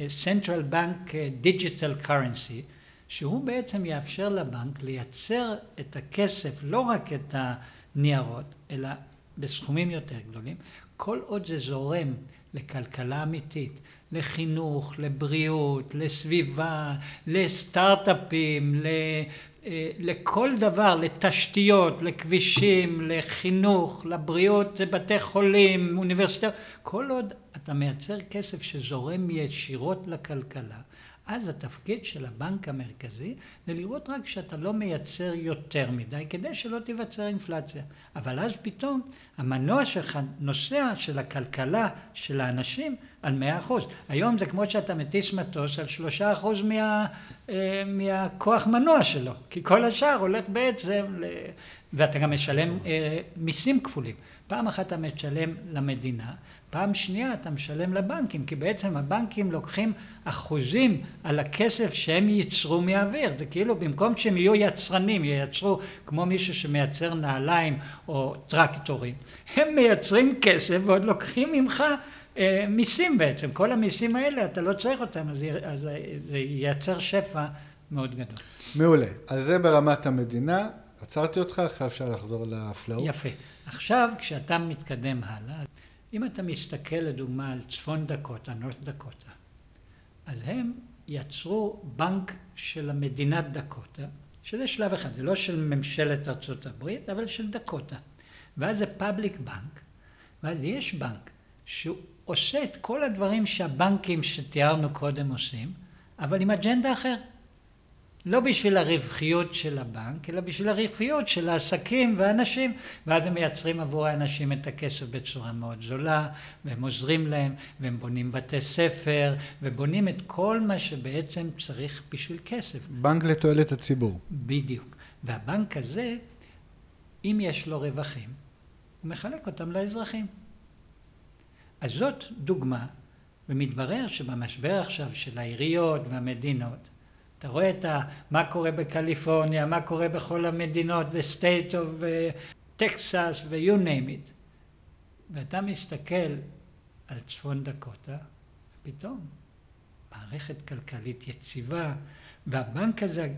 אה, Central Bank אה, Digital Currency, שהוא בעצם יאפשר לבנק לייצר את הכסף, לא רק את הניירות, אלא בסכומים יותר גדולים, כל עוד זה זורם לכלכלה אמיתית, לחינוך, לבריאות, לסביבה, לסטארט-אפים, ל... אה, לכל דבר, לתשתיות, לכבישים, לחינוך, לבריאות, לבתי חולים, אוניברסיטאות, כל עוד אתה מייצר כסף שזורם ישירות לכלכלה, אז התפקיד של הבנק המרכזי זה לראות רק שאתה לא מייצר יותר מדי כדי שלא תיווצר אינפלציה. אבל אז פתאום המנוע שלך נוסע של הכלכלה של האנשים על מאה אחוז. היום זה כמו שאתה מטיס מטוס על שלושה אחוז מה, אה, מהכוח מנוע שלו, כי כל השאר הולך בעצם, ל... ואתה גם משלם אה, מיסים כפולים. פעם אחת אתה משלם למדינה, פעם שנייה אתה משלם לבנקים, כי בעצם הבנקים לוקחים אחוזים על הכסף שהם ייצרו מהאוויר. זה כאילו במקום שהם יהיו יצרנים, ייצרו כמו מישהו שמייצר נעליים או טרקטורים, הם מייצרים כסף ועוד לוקחים ממך אה, מיסים בעצם. כל המיסים האלה אתה לא צריך אותם, אז, אז זה ייצר שפע מאוד גדול. מעולה. אז זה ברמת המדינה. עצרתי אותך, עכשיו אפשר לחזור לפלואו. יפה. עכשיו, כשאתה מתקדם הלאה, אם אתה מסתכל לדוגמה על צפון דקוטה, נורת דקוטה, אז הם יצרו בנק של המדינת דקוטה, שזה שלב אחד, זה לא של ממשלת ארצות הברית, אבל של דקוטה. ואז זה פאבליק בנק, ואז יש בנק שהוא עושה את כל הדברים שהבנקים שתיארנו קודם עושים, אבל עם אג'נדה אחרת. לא בשביל הרווחיות של הבנק, אלא בשביל הרווחיות של העסקים והאנשים, ואז הם מייצרים עבור האנשים את הכסף בצורה מאוד זולה, והם עוזרים להם, והם בונים בתי ספר, ובונים את כל מה שבעצם צריך בשביל כסף. בנק לתועלת הציבור. בדיוק. והבנק הזה, אם יש לו רווחים, הוא מחלק אותם לאזרחים. אז זאת דוגמה, ומתברר שבמשבר עכשיו של העיריות והמדינות, אתה רואה את ה, מה קורה בקליפורניה, מה קורה בכל המדינות, the state of טקסס uh, ו-you name it. ואתה מסתכל על צפון דקוטה, פתאום מערכת כלכלית יציבה, והבנק הזה,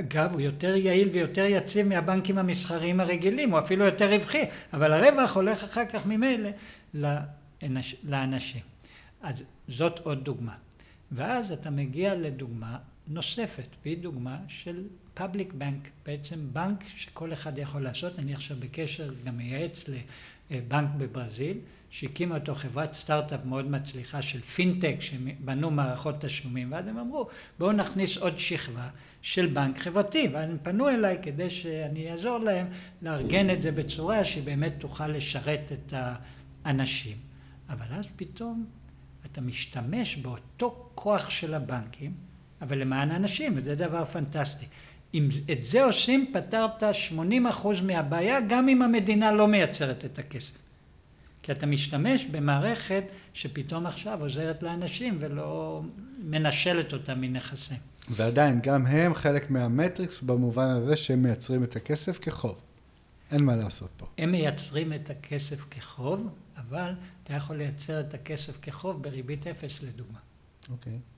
אגב, הוא יותר יעיל ויותר יציב מהבנקים המסחריים הרגילים, הוא אפילו יותר רווחי, אבל הרווח הולך אחר כך ממילא לאנשים. אז זאת עוד דוגמה. ואז אתה מגיע לדוגמה נוספת, והיא דוגמה של public bank, בעצם בנק שכל אחד יכול לעשות, אני עכשיו בקשר, גם מייעץ לבנק בברזיל, שהקימה אותו חברת סטארט-אפ מאוד מצליחה של פינטק, שבנו מערכות תשלומים, ואז הם אמרו, בואו נכניס עוד שכבה של בנק חברתי, ואז הם פנו אליי כדי שאני אעזור להם לארגן את זה בצורה שהיא באמת תוכל לשרת את האנשים. אבל אז פתאום אתה משתמש באותו כוח של הבנקים, אבל למען האנשים, וזה דבר פנטסטי. אם את זה עושים, פתרת 80% מהבעיה, גם אם המדינה לא מייצרת את הכסף. כי אתה משתמש במערכת שפתאום עכשיו עוזרת לאנשים ולא מנשלת אותם מנכסים. ועדיין, גם הם חלק מהמטריקס במובן הזה שהם מייצרים את הכסף כחוב. אין מה לעשות פה. הם מייצרים את הכסף כחוב, אבל אתה יכול לייצר את הכסף כחוב בריבית אפס לדוגמה. אוקיי. Okay.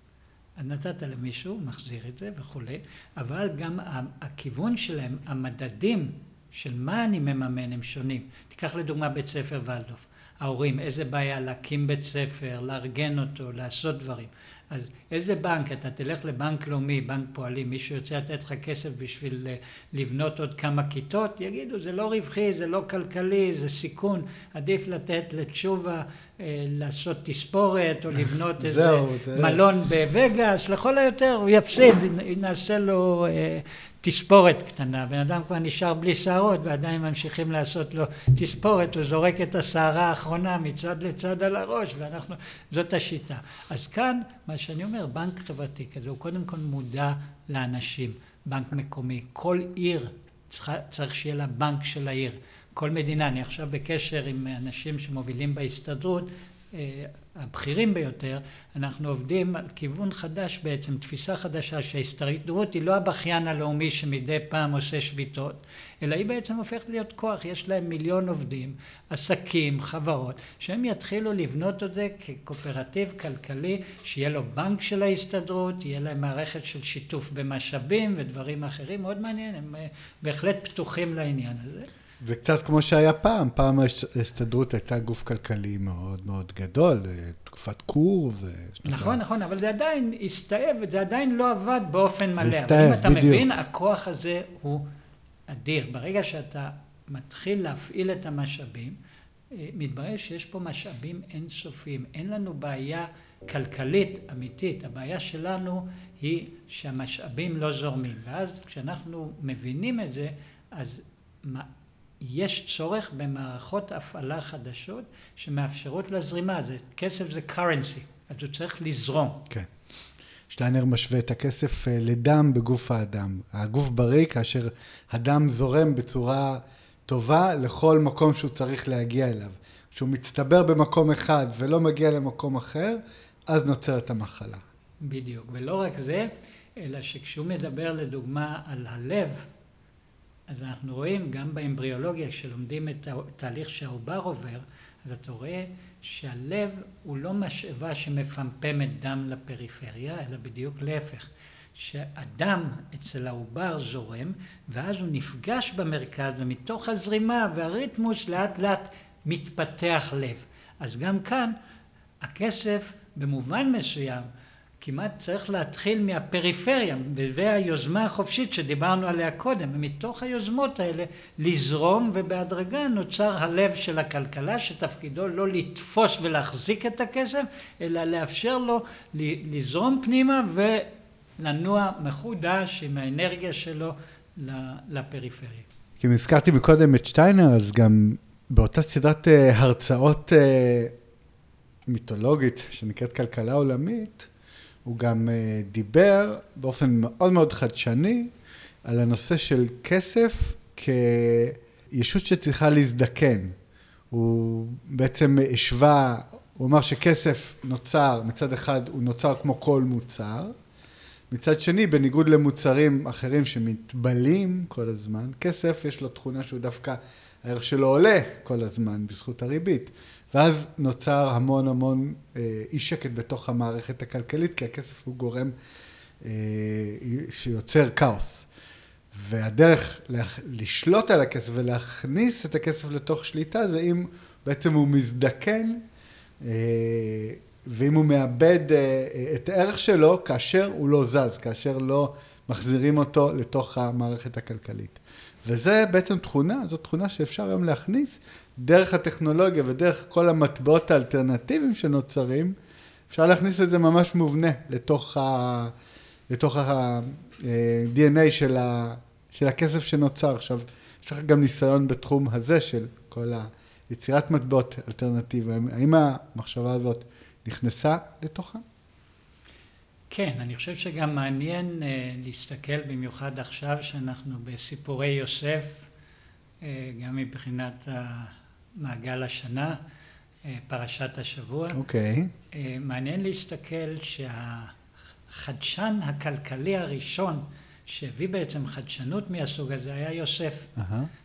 נתת למישהו, מחזיר את זה וכולי, אבל גם הכיוון שלהם, המדדים של מה אני מממן הם שונים. תיקח לדוגמה בית ספר ולדוף. ההורים, איזה בעיה להקים בית ספר, לארגן אותו, לעשות דברים. אז איזה בנק, אתה תלך לבנק לאומי, בנק פועלים, מישהו ירצה לתת לך כסף בשביל אה, לבנות עוד כמה כיתות, יגידו זה לא רווחי, זה לא כלכלי, זה סיכון, עדיף לתת לתשובה לעשות תספורת או לבנות [laughs] איזה זהו, זה... מלון בווגאס, לכל היותר הוא יפסיד, נעשה לו אה, תספורת קטנה, בן אדם כבר נשאר בלי שערות ועדיין ממשיכים לעשות לו תספורת, הוא זורק את השערה האחרונה מצד לצד על הראש ואנחנו, זאת השיטה. אז כאן, מה שאני אומר, בנק חברתי כזה, הוא קודם כל מודע לאנשים, בנק מקומי, כל עיר צריך, צריך שיהיה לה בנק של העיר. כל מדינה, אני עכשיו בקשר עם אנשים שמובילים בהסתדרות, אה, הבכירים ביותר, אנחנו עובדים על כיוון חדש בעצם, תפיסה חדשה שההסתדרות היא לא הבכיין הלאומי שמדי פעם עושה שביתות, אלא היא בעצם הופכת להיות כוח, יש להם מיליון עובדים, עסקים, חברות, שהם יתחילו לבנות את זה כקואופרטיב כלכלי, שיהיה לו בנק של ההסתדרות, יהיה להם מערכת של שיתוף במשאבים ודברים אחרים, מאוד מעניין, הם אה, בהחלט פתוחים לעניין הזה. זה קצת כמו שהיה פעם, פעם ההסתדרות הייתה גוף כלכלי מאוד מאוד גדול, תקופת כור ו... נכון, נכון, אבל זה עדיין הסתאב, זה עדיין לא עבד באופן מלא. זה הסתאב, בדיוק. אם אתה מבין, הכוח הזה הוא אדיר. ברגע שאתה מתחיל להפעיל את המשאבים, אה, מתברר שיש פה משאבים אינסופיים. אין לנו בעיה כלכלית אמיתית, הבעיה שלנו היא שהמשאבים לא זורמים. ואז כשאנחנו מבינים את זה, אז יש צורך במערכות הפעלה חדשות שמאפשרות לזרימה, זה, כסף זה currency, אז הוא צריך לזרום. כן. שטיינר משווה את הכסף אה, לדם בגוף האדם. הגוף בריא כאשר הדם זורם בצורה טובה לכל מקום שהוא צריך להגיע אליו. כשהוא מצטבר במקום אחד ולא מגיע למקום אחר, אז נוצרת המחלה. בדיוק. ולא רק זה, אלא שכשהוא מדבר לדוגמה על הלב, אז אנחנו רואים גם באמבריאולוגיה, כשלומדים את התהליך שהעובר עובר, אז אתה רואה שהלב הוא לא משאבה שמפמפמת דם לפריפריה, אלא בדיוק להפך. שהדם אצל העובר זורם, ואז הוא נפגש במרכז, ומתוך הזרימה והריתמוס לאט לאט מתפתח לב. אז גם כאן הכסף במובן מסוים כמעט צריך להתחיל מהפריפריה, והיוזמה החופשית שדיברנו עליה קודם, ומתוך היוזמות האלה לזרום, ובהדרגה נוצר הלב של הכלכלה, שתפקידו לא לתפוס ולהחזיק את הכסף, אלא לאפשר לו לזרום פנימה ולנוע מחודש עם האנרגיה שלו לפריפריה. אם הזכרתי מקודם את שטיינר, אז גם באותה סדרת אה, הרצאות אה, מיתולוגית שנקראת כלכלה עולמית, הוא גם אה, דיבר באופן מאוד מאוד חדשני על הנושא של כסף כישות שצריכה להזדקן. הוא בעצם השווה, הוא אמר שכסף נוצר, מצד אחד הוא נוצר כמו כל מוצר, מצד שני, בניגוד למוצרים אחרים שמתבלים כל הזמן, כסף יש לו תכונה שהוא דווקא, הערך שלו עולה כל הזמן בזכות הריבית. ואז נוצר המון המון אה, אי שקט בתוך המערכת הכלכלית, כי הכסף הוא גורם אה, שיוצר כאוס. והדרך לשלוט על הכסף ולהכניס את הכסף לתוך שליטה זה אם בעצם הוא מזדקן אה, ואם הוא מאבד את הערך שלו, כאשר הוא לא זז, כאשר לא מחזירים אותו לתוך המערכת הכלכלית. וזה בעצם תכונה, זו תכונה שאפשר היום להכניס דרך הטכנולוגיה ודרך כל המטבעות האלטרנטיביים שנוצרים, אפשר להכניס את זה ממש מובנה לתוך ה... לתוך ה-DNA של, ה... של הכסף שנוצר. עכשיו, יש לך גם ניסיון בתחום הזה של כל היצירת מטבעות אלטרנטיביים. האם המחשבה הזאת נכנסה לתוכה? כן, אני חושב שגם מעניין uh, להסתכל במיוחד עכשיו שאנחנו בסיפורי יוסף, uh, גם מבחינת מעגל השנה, uh, פרשת השבוע. אוקיי. Okay. Uh, מעניין להסתכל שהחדשן הכלכלי הראשון שהביא בעצם חדשנות מהסוג הזה היה יוסף, uh-huh.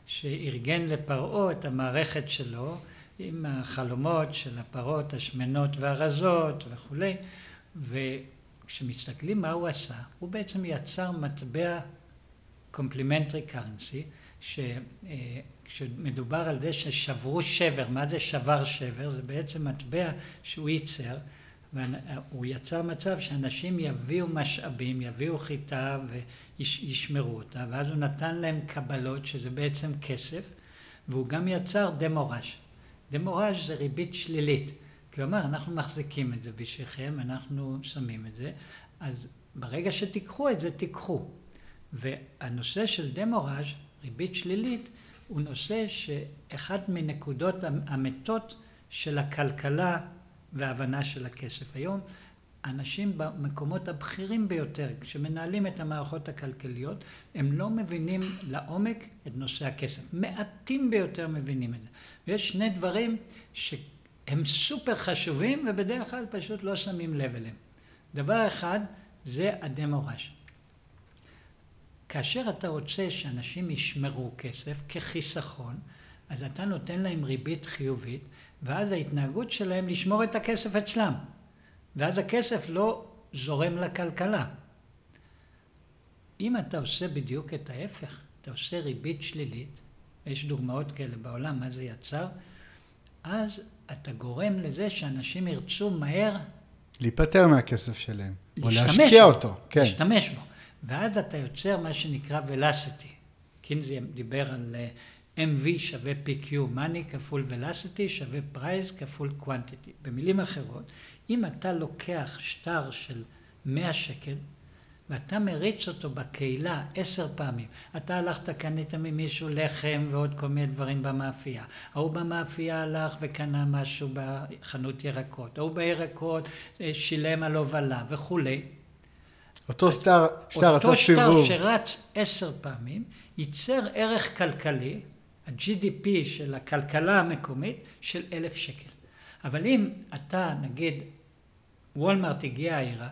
שארגן לפרעה את המערכת שלו עם החלומות של הפרות השמנות והרזות וכולי, ו... כשמסתכלים מה הוא עשה, הוא בעצם יצר מטבע complementary currency, כשמדובר על זה ששברו שבר, מה זה שבר שבר? זה בעצם מטבע שהוא ייצר, והוא יצר מצב שאנשים יביאו משאבים, יביאו חיטה וישמרו אותה, ואז הוא נתן להם קבלות, שזה בעצם כסף, והוא גם יצר דמוראז'. דמוראז' זה ריבית שלילית. כי הוא אמר, אנחנו מחזיקים את זה בשבילכם, אנחנו שמים את זה, אז ברגע שתיקחו את זה, תיקחו. והנושא של דמוראז', ריבית שלילית, הוא נושא שאחת מנקודות המתות של הכלכלה וההבנה של הכסף. היום אנשים במקומות הבכירים ביותר, כשמנהלים את המערכות הכלכליות, הם לא מבינים לעומק את נושא הכסף. מעטים ביותר מבינים את זה. ויש שני דברים ש... הם סופר חשובים ובדרך כלל פשוט לא שמים לב אליהם. דבר אחד זה הדמוראז'. כאשר אתה רוצה שאנשים ישמרו כסף כחיסכון, אז אתה נותן להם ריבית חיובית, ואז ההתנהגות שלהם לשמור את הכסף אצלם. ואז הכסף לא זורם לכלכלה. אם אתה עושה בדיוק את ההפך, אתה עושה ריבית שלילית, יש דוגמאות כאלה בעולם, מה זה יצר, אז אתה גורם לזה שאנשים ירצו מהר... להיפטר מהכסף שלהם. או להשקיע אותו, כן. להשתמש בו. ואז אתה יוצר מה שנקרא velocity. קינזי דיבר על אה, MV שווה PQ, money כפול velocity שווה price כפול quantity. במילים אחרות, אם אתה לוקח שטר של 100 שקל, ואתה מריץ אותו בקהילה עשר פעמים. אתה הלכת, קנית ממישהו לחם ועוד כל מיני דברים במאפייה. ההוא במאפייה הלך וקנה משהו בחנות ירקות. ההוא בירקות אה, שילם על הובלה וכולי. אותו שטר, שטר עשה סיבוב. אותו שטר שרץ עשר פעמים, ייצר ערך כלכלי, ה-GDP של הכלכלה המקומית, של אלף שקל. אבל אם אתה, נגיד, וולמרט הגיע העירה,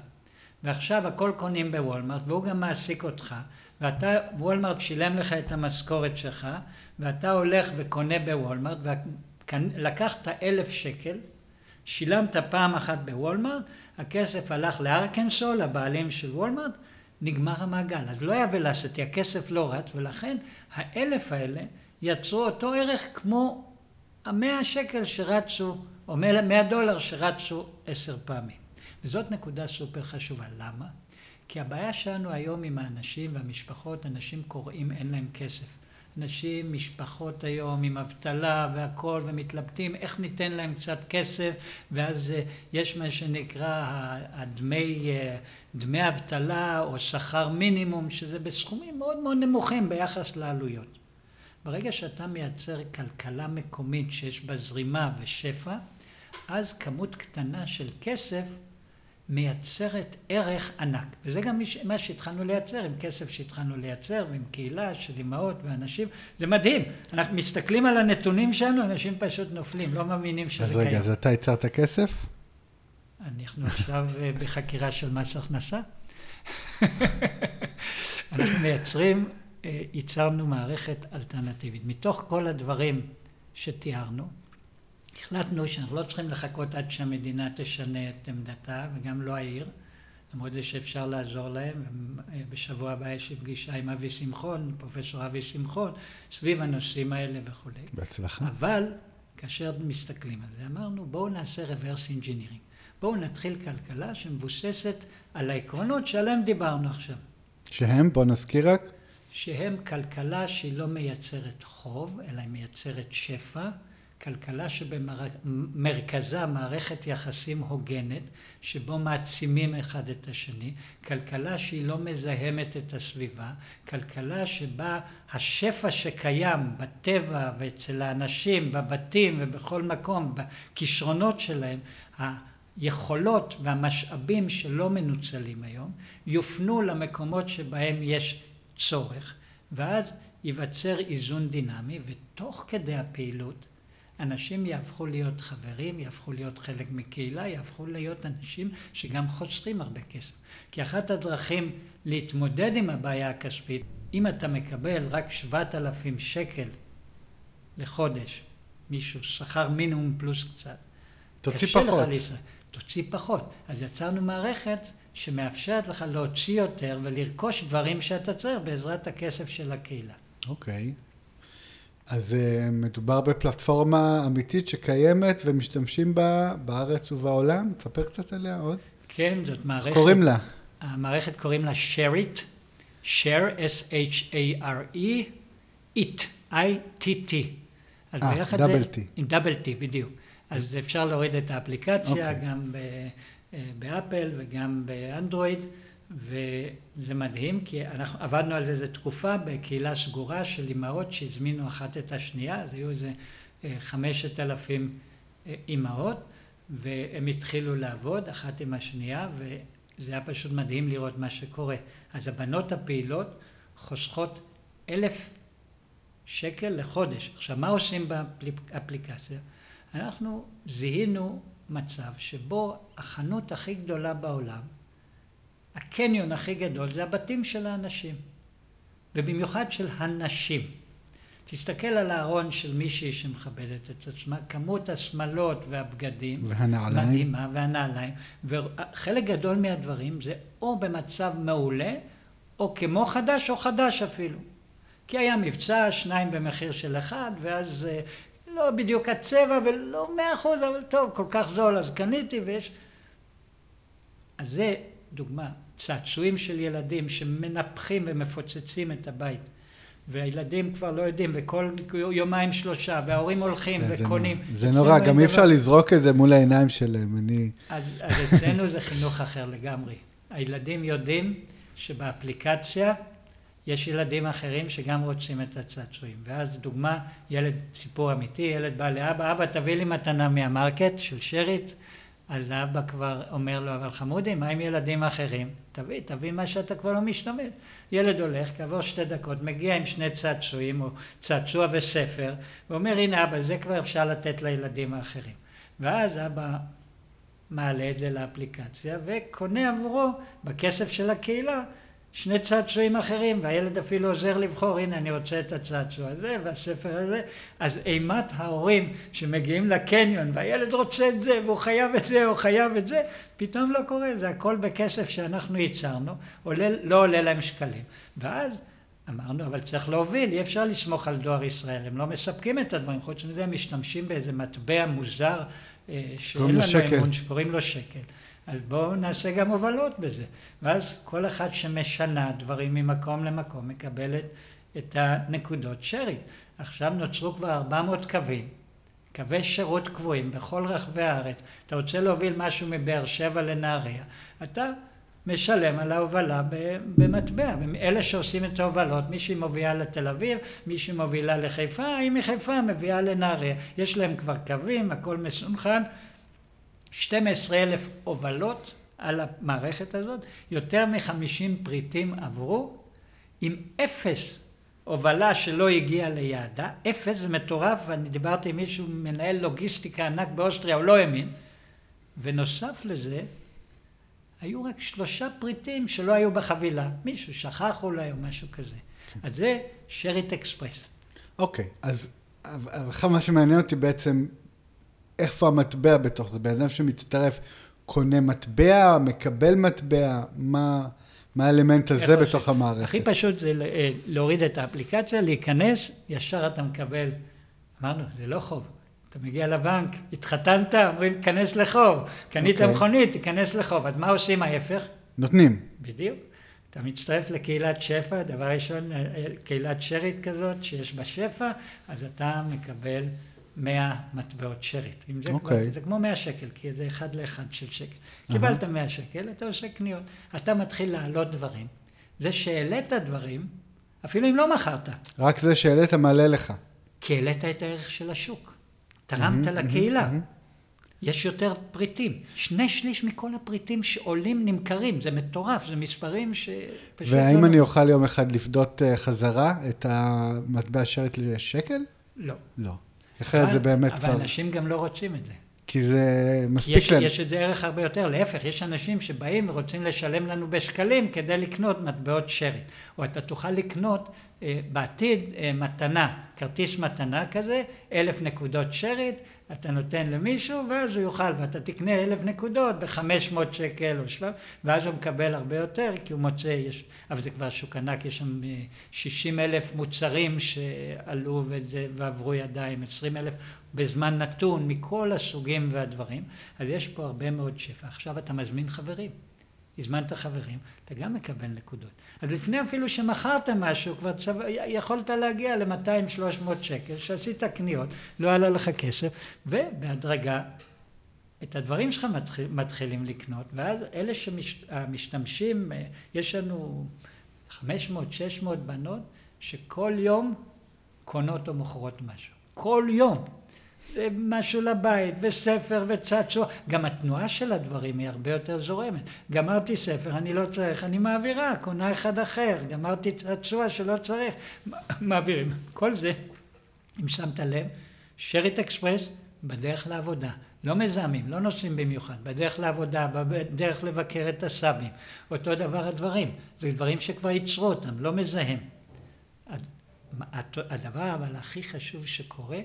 ועכשיו הכל קונים בוולמרט, והוא גם מעסיק אותך, ואתה, וולמרט שילם לך את המשכורת שלך, ואתה הולך וקונה בוולמרט, ולקחת אלף שקל, שילמת פעם אחת בוולמרט, הכסף הלך לארקנסו, לבעלים של וולמרט, נגמר המעגל. אז לא היה ולסטי, הכסף לא רץ, ולכן האלף האלה יצרו אותו ערך כמו המאה שקל שרצו, או מאה דולר שרצו עשר פעמים. וזאת נקודה סופר חשובה. למה? כי הבעיה שלנו היום עם האנשים והמשפחות, אנשים קוראים אין להם כסף. אנשים, משפחות היום עם אבטלה והכול ומתלבטים איך ניתן להם קצת כסף ואז אה, יש מה שנקרא הדמי אה, דמי אבטלה או שכר מינימום שזה בסכומים מאוד מאוד נמוכים ביחס לעלויות. ברגע שאתה מייצר כלכלה מקומית שיש בה זרימה ושפע אז כמות קטנה של כסף מייצרת ערך ענק. וזה גם מה שהתחלנו לייצר, עם כסף שהתחלנו לייצר, ועם קהילה של אימהות ואנשים. זה מדהים. אנחנו מסתכלים על הנתונים שלנו, אנשים פשוט נופלים, לא מאמינים שזה קיים. אז רגע, אז אתה ייצרת כסף? אנחנו עכשיו אה, בחקירה של מס הכנסה. [laughs] אנחנו מייצרים, אה, ייצרנו מערכת אלטרנטיבית. מתוך כל הדברים שתיארנו, החלטנו שאנחנו לא צריכים לחכות עד שהמדינה תשנה את עמדתה, וגם לא העיר, למרות זה שאפשר לעזור להם. בשבוע הבא יש לי פגישה עם אבי שמחון, פרופסור אבי שמחון, סביב הנושאים האלה וכולי. בהצלחה. אבל כאשר מסתכלים על זה, אמרנו בואו נעשה reverse engineering. בואו נתחיל כלכלה שמבוססת על העקרונות שעליהם דיברנו עכשיו. שהם, בוא נזכיר רק. שהם כלכלה שהיא לא מייצרת חוב, אלא היא מייצרת שפע, כלכלה שבמרכזה מערכת יחסים הוגנת, שבו מעצימים אחד את השני, כלכלה שהיא לא מזהמת את הסביבה, כלכלה שבה השפע שקיים בטבע ואצל האנשים, בבתים ובכל מקום, בכישרונות שלהם, היכולות והמשאבים שלא מנוצלים היום, יופנו למקומות שבהם יש צורך, ואז ייווצר איזון דינמי, ותוך כדי הפעילות אנשים יהפכו להיות חברים, יהפכו להיות חלק מקהילה, יהפכו להיות אנשים שגם חוסכים הרבה כסף. כי אחת הדרכים להתמודד עם הבעיה הכספית, אם אתה מקבל רק 7,000 שקל לחודש, מישהו שכר מינימום פלוס קצת, תוציא פחות. לך תוציא פחות. אז יצרנו מערכת שמאפשרת לך להוציא יותר ולרכוש דברים שאתה צריך בעזרת הכסף של הקהילה. אוקיי. Okay. אז uh, מדובר בפלטפורמה אמיתית שקיימת ומשתמשים בה בארץ ובעולם. תספר קצת עליה עוד. כן, זאת מערכת... קוראים לה? המערכת קוראים לה share it, share, S-H-A-R-E, it, I-T-T. אה, דאבל T. עם דאבל T, בדיוק. אז אפשר להוריד את האפליקציה okay. אוקיי. גם אה, באפל וגם באנדרואיד. וזה מדהים, כי אנחנו עבדנו על זה איזה תקופה בקהילה סגורה של אימהות שהזמינו אחת את השנייה, אז היו איזה אה, חמשת אלפים אה, אימהות, והם התחילו לעבוד אחת עם השנייה, וזה היה פשוט מדהים לראות מה שקורה. אז הבנות הפעילות חוסכות אלף שקל לחודש. עכשיו, מה עושים באפליקציה? אנחנו זיהינו מצב שבו החנות הכי גדולה בעולם, הקניון הכי גדול זה הבתים של האנשים, ובמיוחד של הנשים. תסתכל על הארון של מישהי שמכבדת את עצמה, כמות השמלות והבגדים, והנעליים, מדהימה, והנעליים, וחלק גדול מהדברים זה או במצב מעולה, או כמו חדש או חדש אפילו. כי היה מבצע, שניים במחיר של אחד, ואז אה, לא בדיוק הצבע ולא מאה אחוז, אבל טוב, כל כך זול, אז קניתי ויש... אז זה דוגמה, צעצועים של ילדים שמנפחים ומפוצצים את הבית. והילדים כבר לא יודעים, וכל יומיים שלושה, וההורים הולכים וקונים. זה נורא, גם אי אפשר לזרוק את זה מול העיניים שלהם, אני... אז, אז אצלנו זה חינוך אחר לגמרי. הילדים יודעים שבאפליקציה יש ילדים אחרים שגם רוצים את הצעצועים. ואז דוגמה, ילד, סיפור אמיתי, ילד בא לאבא, אבא תביא לי מתנה מהמרקט של שריט, אז האבא כבר אומר לו, אבל חמודי, מה עם ילדים אחרים? תביא, תביא מה שאתה כבר לא משתמש. ילד הולך, כעבור שתי דקות, מגיע עם שני צעצועים, או צעצוע וספר, ואומר, הנה אבא, זה כבר אפשר לתת לילדים האחרים. ואז אבא מעלה את זה לאפליקציה, וקונה עבורו, בכסף של הקהילה, שני צעצועים אחרים, והילד אפילו עוזר לבחור, הנה אני רוצה את הצעצוע הזה והספר הזה, אז אימת ההורים שמגיעים לקניון והילד רוצה את זה והוא חייב את זה או חייב את זה, פתאום לא קורה, זה הכל בכסף שאנחנו ייצרנו, עולה, לא עולה להם שקלים. ואז אמרנו, אבל צריך להוביל, אי אפשר לסמוך על דואר ישראל, הם לא מספקים את הדברים, חוץ מזה הם משתמשים באיזה מטבע מוזר אה, שאין לנו אמון, שקוראים לו שקל. אז בואו נעשה גם הובלות בזה. ואז כל אחת שמשנה דברים ממקום למקום מקבלת את הנקודות שרית. עכשיו נוצרו כבר 400 קווים, קווי שירות קבועים בכל רחבי הארץ. אתה רוצה להוביל משהו מבאר שבע לנהריה, אתה משלם על ההובלה במטבע. אלה שעושים את ההובלות, מישהי מובילה לתל אביב, מישהי מובילה לחיפה, היא מחיפה מביאה לנהריה. יש להם כבר קווים, הכל מסונכן. 12 אלף הובלות על המערכת הזאת, יותר מ-50 פריטים עברו, עם אפס הובלה שלא הגיעה ליעדה, אפס זה מטורף, ואני דיברתי עם מישהו, מנהל לוגיסטיקה ענק באוסטריה, הוא לא האמין, ונוסף לזה, היו רק שלושה פריטים שלא היו בחבילה, מישהו שכח אולי או משהו כזה. כן. אז זה שריט אקספרס. אוקיי, אז מה שמעניין אותי בעצם, איפה המטבע בתוך זה? בן אדם שמצטרף, קונה מטבע, מקבל מטבע, מה, מה האלמנט הזה בתוך ש... המערכת? הכי פשוט זה להוריד את האפליקציה, להיכנס, ישר אתה מקבל, אמרנו, זה לא חוב, אתה מגיע לבנק, התחתנת, אומרים, כנס לחוב. קנית אוקיי. מכונית, תיכנס לחוב. אז מה עושים ההפך? נותנים. בדיוק. אתה מצטרף לקהילת שפע, דבר ראשון, אה, אה, קהילת שרית כזאת שיש בה שפע, אז אתה מקבל 100 מטבעות שרית. אם זה, אוקיי. כבר, זה כמו 100 שקל, כי זה אחד לאחד של שקל. קיבלת 100 שקל, אתה עושה קניות. אתה מתחיל להעלות דברים. זה שהעלית דברים, אפילו אם לא מכרת, רק זה שהעלית מעלה לך. כי העלית את הערך של השוק. תרמת לקהילה. יש יותר פריטים. שני שליש מכל הפריטים שעולים נמכרים. זה מטורף, זה מספרים שפשוט... והאם לא- אני אוכל יום אחד לפדות אה, חזרה את המטבע שרת לשקל? לא. לא. אחרת זה אבל- באמת אבל כבר... אנשים גם לא רוצים את זה. כי זה מספיק יש, להם. יש את זה ערך הרבה יותר, להפך, יש אנשים שבאים ורוצים לשלם לנו בשקלים כדי לקנות מטבעות שרת. או אתה תוכל לקנות בעתיד אה, מתנה, כרטיס מתנה כזה, אלף נקודות שרת, אתה נותן למישהו ואז הוא יוכל, ואתה תקנה אלף נקודות בחמש מאות שקל או שבע, ואז הוא מקבל הרבה יותר, כי הוא מוצא, יש, אבל זה כבר שוק ענק, יש שם אה, שישים אלף מוצרים שעלו וזה, ועברו ידיים, עשרים אלף בזמן נתון, מכל הסוגים והדברים, אז יש פה הרבה מאוד שפע. עכשיו אתה מזמין חברים. הזמנת חברים, אתה גם מקבל נקודות. אז לפני אפילו שמכרת משהו, כבר צו... יכולת להגיע ל-200-300 שקל, שעשית קניות, לא עלה לך כסף, ובהדרגה את הדברים שלך מתחיל, מתחילים לקנות, ואז אלה שהמשתמשים, יש לנו 500-600 בנות, שכל יום קונות או מוכרות משהו. כל יום. זה משהו לבית, וספר וצעצוע. גם התנועה של הדברים היא הרבה יותר זורמת. גמרתי ספר, אני לא צריך, אני מעבירה, קונה אחד אחר. גמרתי צעצוע שלא צריך, מעבירים. כל זה, אם שמת לב, שריט אקספרס בדרך לעבודה. לא מזהמים, לא נוסעים במיוחד, בדרך לעבודה, בדרך לבקר את הסבים. אותו דבר הדברים, זה דברים שכבר ייצרו אותם, לא מזהם. הדבר אבל הכי חשוב שקורה,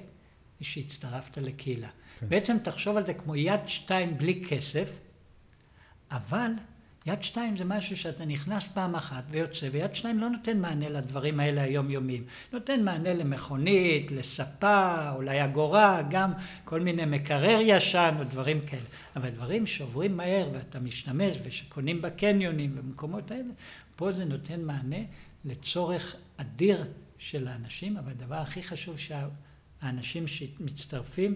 שהצטרפת לקהילה. כן. בעצם תחשוב על זה כמו יד שתיים בלי כסף, אבל יד שתיים זה משהו שאתה נכנס פעם אחת ויוצא, ויד שתיים לא נותן מענה לדברים האלה היומיומיים. נותן מענה למכונית, לספה, אולי אגורה, גם כל מיני מקרר ישן או דברים כאלה. אבל דברים שעוברים מהר ואתה משתמש ושקונים בקניונים במקומות האלה, פה זה נותן מענה לצורך אדיר של האנשים, אבל הדבר הכי חשוב שה... האנשים שמצטרפים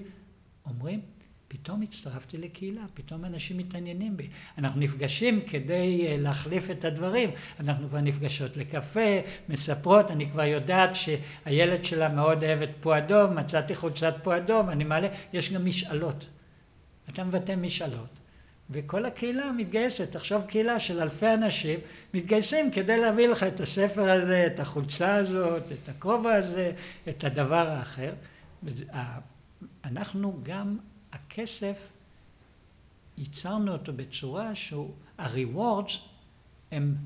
אומרים, פתאום הצטרפתי לקהילה, פתאום אנשים מתעניינים בי. אנחנו נפגשים כדי להחליף את הדברים, אנחנו כבר נפגשות לקפה, מספרות, אני כבר יודעת שהילד שלה מאוד אוהב את פועדום, מצאתי חולצת פועדום, אני מעלה, יש גם משאלות. אתה מבטא משאלות. וכל הקהילה מתגייסת, תחשוב קהילה של אלפי אנשים מתגייסים כדי להביא לך את הספר הזה, את החולצה הזאת, את הכובע הזה, את הדבר האחר. אנחנו גם, הכסף, ייצרנו אותו בצורה שהוא, ה-rewards הם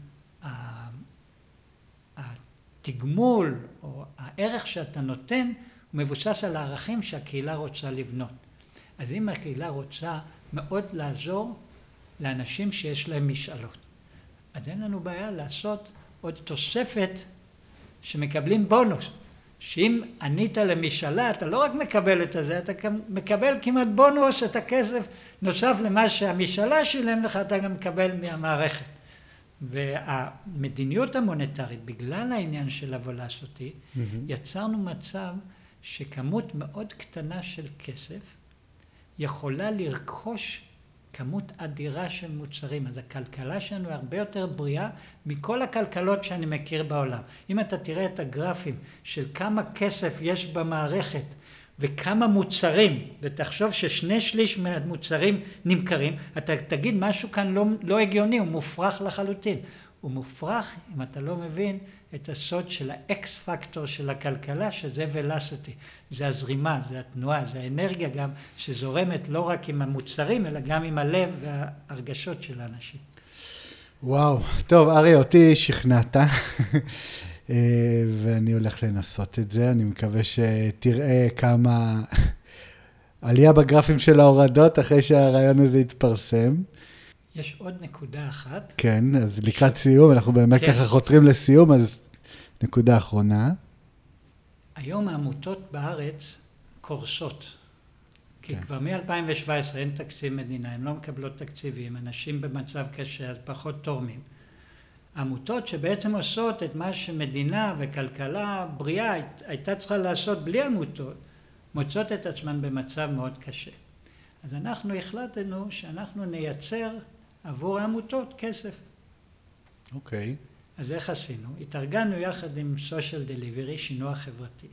התגמול או הערך שאתה נותן, הוא מבוסס על הערכים שהקהילה רוצה לבנות. אז אם הקהילה רוצה מאוד לעזור לאנשים שיש להם משאלות. אז אין לנו בעיה לעשות עוד תוספת שמקבלים בונוס. שאם ענית למשאלה, אתה לא רק מקבל את הזה, אתה מקבל כמעט בונוס את הכסף נוסף למה שהמשאלה שילם לך, אתה גם מקבל מהמערכת. והמדיניות המוניטרית, בגלל העניין של הוולסוטי, mm-hmm. יצרנו מצב שכמות מאוד קטנה של כסף יכולה לרכוש כמות אדירה של מוצרים. אז הכלכלה שלנו היא הרבה יותר בריאה מכל הכלכלות שאני מכיר בעולם. אם אתה תראה את הגרפים של כמה כסף יש במערכת וכמה מוצרים, ותחשוב ששני שליש מהמוצרים נמכרים, אתה תגיד משהו כאן לא, לא הגיוני, הוא מופרך לחלוטין. הוא מופרך אם אתה לא מבין את הסוד של האקס פקטור של הכלכלה, שזה ולסיטי. זה הזרימה, זה התנועה, זה האנרגיה גם שזורמת לא רק עם המוצרים, אלא גם עם הלב והרגשות של האנשים. וואו, טוב, ארי, אותי שכנעת, ואני הולך לנסות את זה. אני מקווה שתראה כמה עלייה בגרפים של ההורדות אחרי שהרעיון הזה יתפרסם. יש עוד נקודה אחת. כן, אז לקראת סיום, אנחנו באמת כן. ככה חותרים לסיום, אז נקודה אחרונה. היום העמותות בארץ קורסות. כי כן. כבר מ-2017 אין תקציב מדינה, הן לא מקבלות תקציבים, אנשים במצב קשה, אז פחות תורמים. עמותות שבעצם עושות את מה שמדינה וכלכלה בריאה היית- הייתה צריכה לעשות בלי עמותות, מוצאות את עצמן במצב מאוד קשה. אז אנחנו החלטנו שאנחנו נייצר עבור העמותות כסף. אוקיי. אז איך עשינו? התארגנו יחד עם social delivery, שינוע חברתי,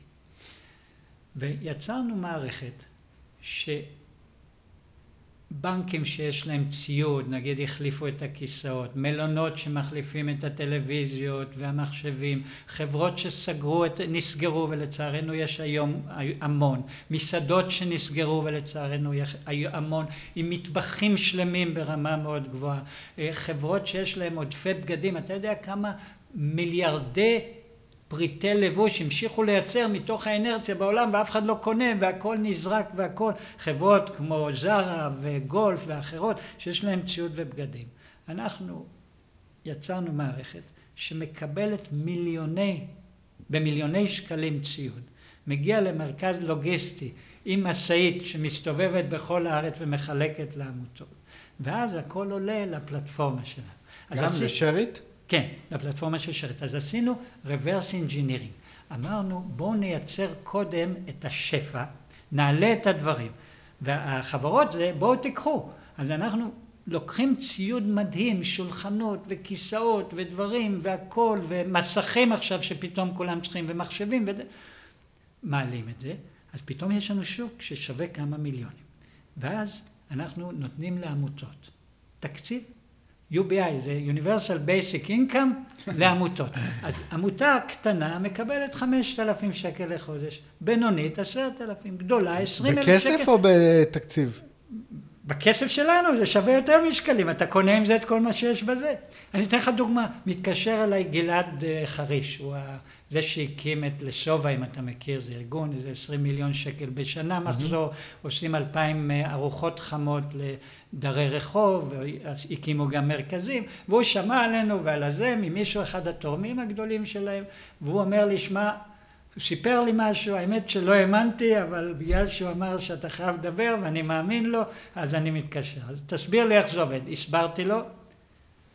ויצרנו מערכת שבנקים שיש להם ציוד, נגיד החליפו את הכיסאות, מלונות שמחליפים את הטלוויזיות והמחשבים, חברות שסגרו, את, נסגרו ולצערנו יש היום המון, מסעדות שנסגרו ולצערנו יש המון, עם מטבחים שלמים ברמה מאוד גבוהה, אה, חברות שיש להם עודפי בגדים, אתה יודע כמה מיליארדי פריטי לבוש המשיכו לייצר מתוך האנרציה בעולם ואף אחד לא קונה והכל נזרק והכל חברות כמו זרה וגולף ואחרות שיש להם ציוד ובגדים. אנחנו יצרנו מערכת שמקבלת מיליוני, במיליוני שקלים ציוד, מגיע למרכז לוגיסטי עם משאית שמסתובבת בכל הארץ ומחלקת לעמותות ואז הכל עולה לפלטפורמה. אז גם עשי- לשארית? כן, לפלטפורמה של שרת. אז עשינו reverse engineering. אמרנו בואו נייצר קודם את השפע, נעלה את הדברים. והחברות זה בואו תיקחו. אז אנחנו לוקחים ציוד מדהים, שולחנות וכיסאות ודברים והכל, ומסכים עכשיו שפתאום כולם צריכים, ומחשבים, וד... מעלים את זה, אז פתאום יש לנו שוק ששווה כמה מיליונים. ואז אנחנו נותנים לעמותות תקציב UBI זה Universal Basic Income [laughs] לעמותות. אז עמותה קטנה מקבלת 5,000 שקל לחודש, בינונית 10,000, גדולה 20,000 שקל. בכסף או בתקציב? בכסף שלנו זה שווה יותר משקלים, אתה קונה עם זה את כל מה שיש בזה. אני אתן לך דוגמה, מתקשר אליי גלעד אה, חריש, הוא זה שהקים את לשובע, אם אתה מכיר, זה ארגון, איזה 20 מיליון שקל בשנה מחזור, עושים אלפיים אה, ארוחות חמות לדרי רחוב, הקימו גם מרכזים, והוא שמע עלינו ועל הזה ממישהו אחד התורמים הגדולים שלהם, והוא אומר לי, שמע, הוא סיפר לי משהו, האמת שלא האמנתי, אבל בגלל שהוא אמר שאתה חייב לדבר ואני מאמין לו, אז אני מתקשר. אז תסביר לי איך זה עובד. הסברתי לו,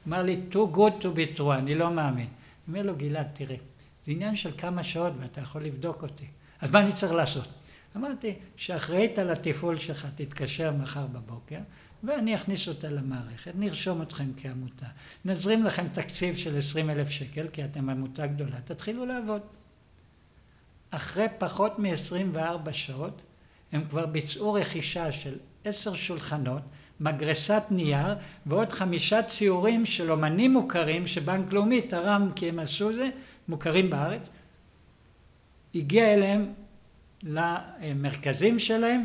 אמר לי, too good to be true, אני לא מאמין. אומר לו, גלעד, תראה, זה עניין של כמה שעות ואתה יכול לבדוק אותי. אז מה אני צריך לעשות? אמרתי, שאחראית על התפעול שלך תתקשר מחר בבוקר, ואני אכניס אותה למערכת, נרשום אתכם כעמותה, נזרים לכם תקציב של 20 אלף שקל, כי אתם עמותה גדולה, תתחילו לעבוד. אחרי פחות מ-24 שעות הם כבר ביצעו רכישה של עשר שולחנות, מגרסת נייר ועוד חמישה ציורים של אומנים מוכרים שבנק לאומי תרם כי הם עשו זה, מוכרים בארץ. הגיע אליהם למרכזים שלהם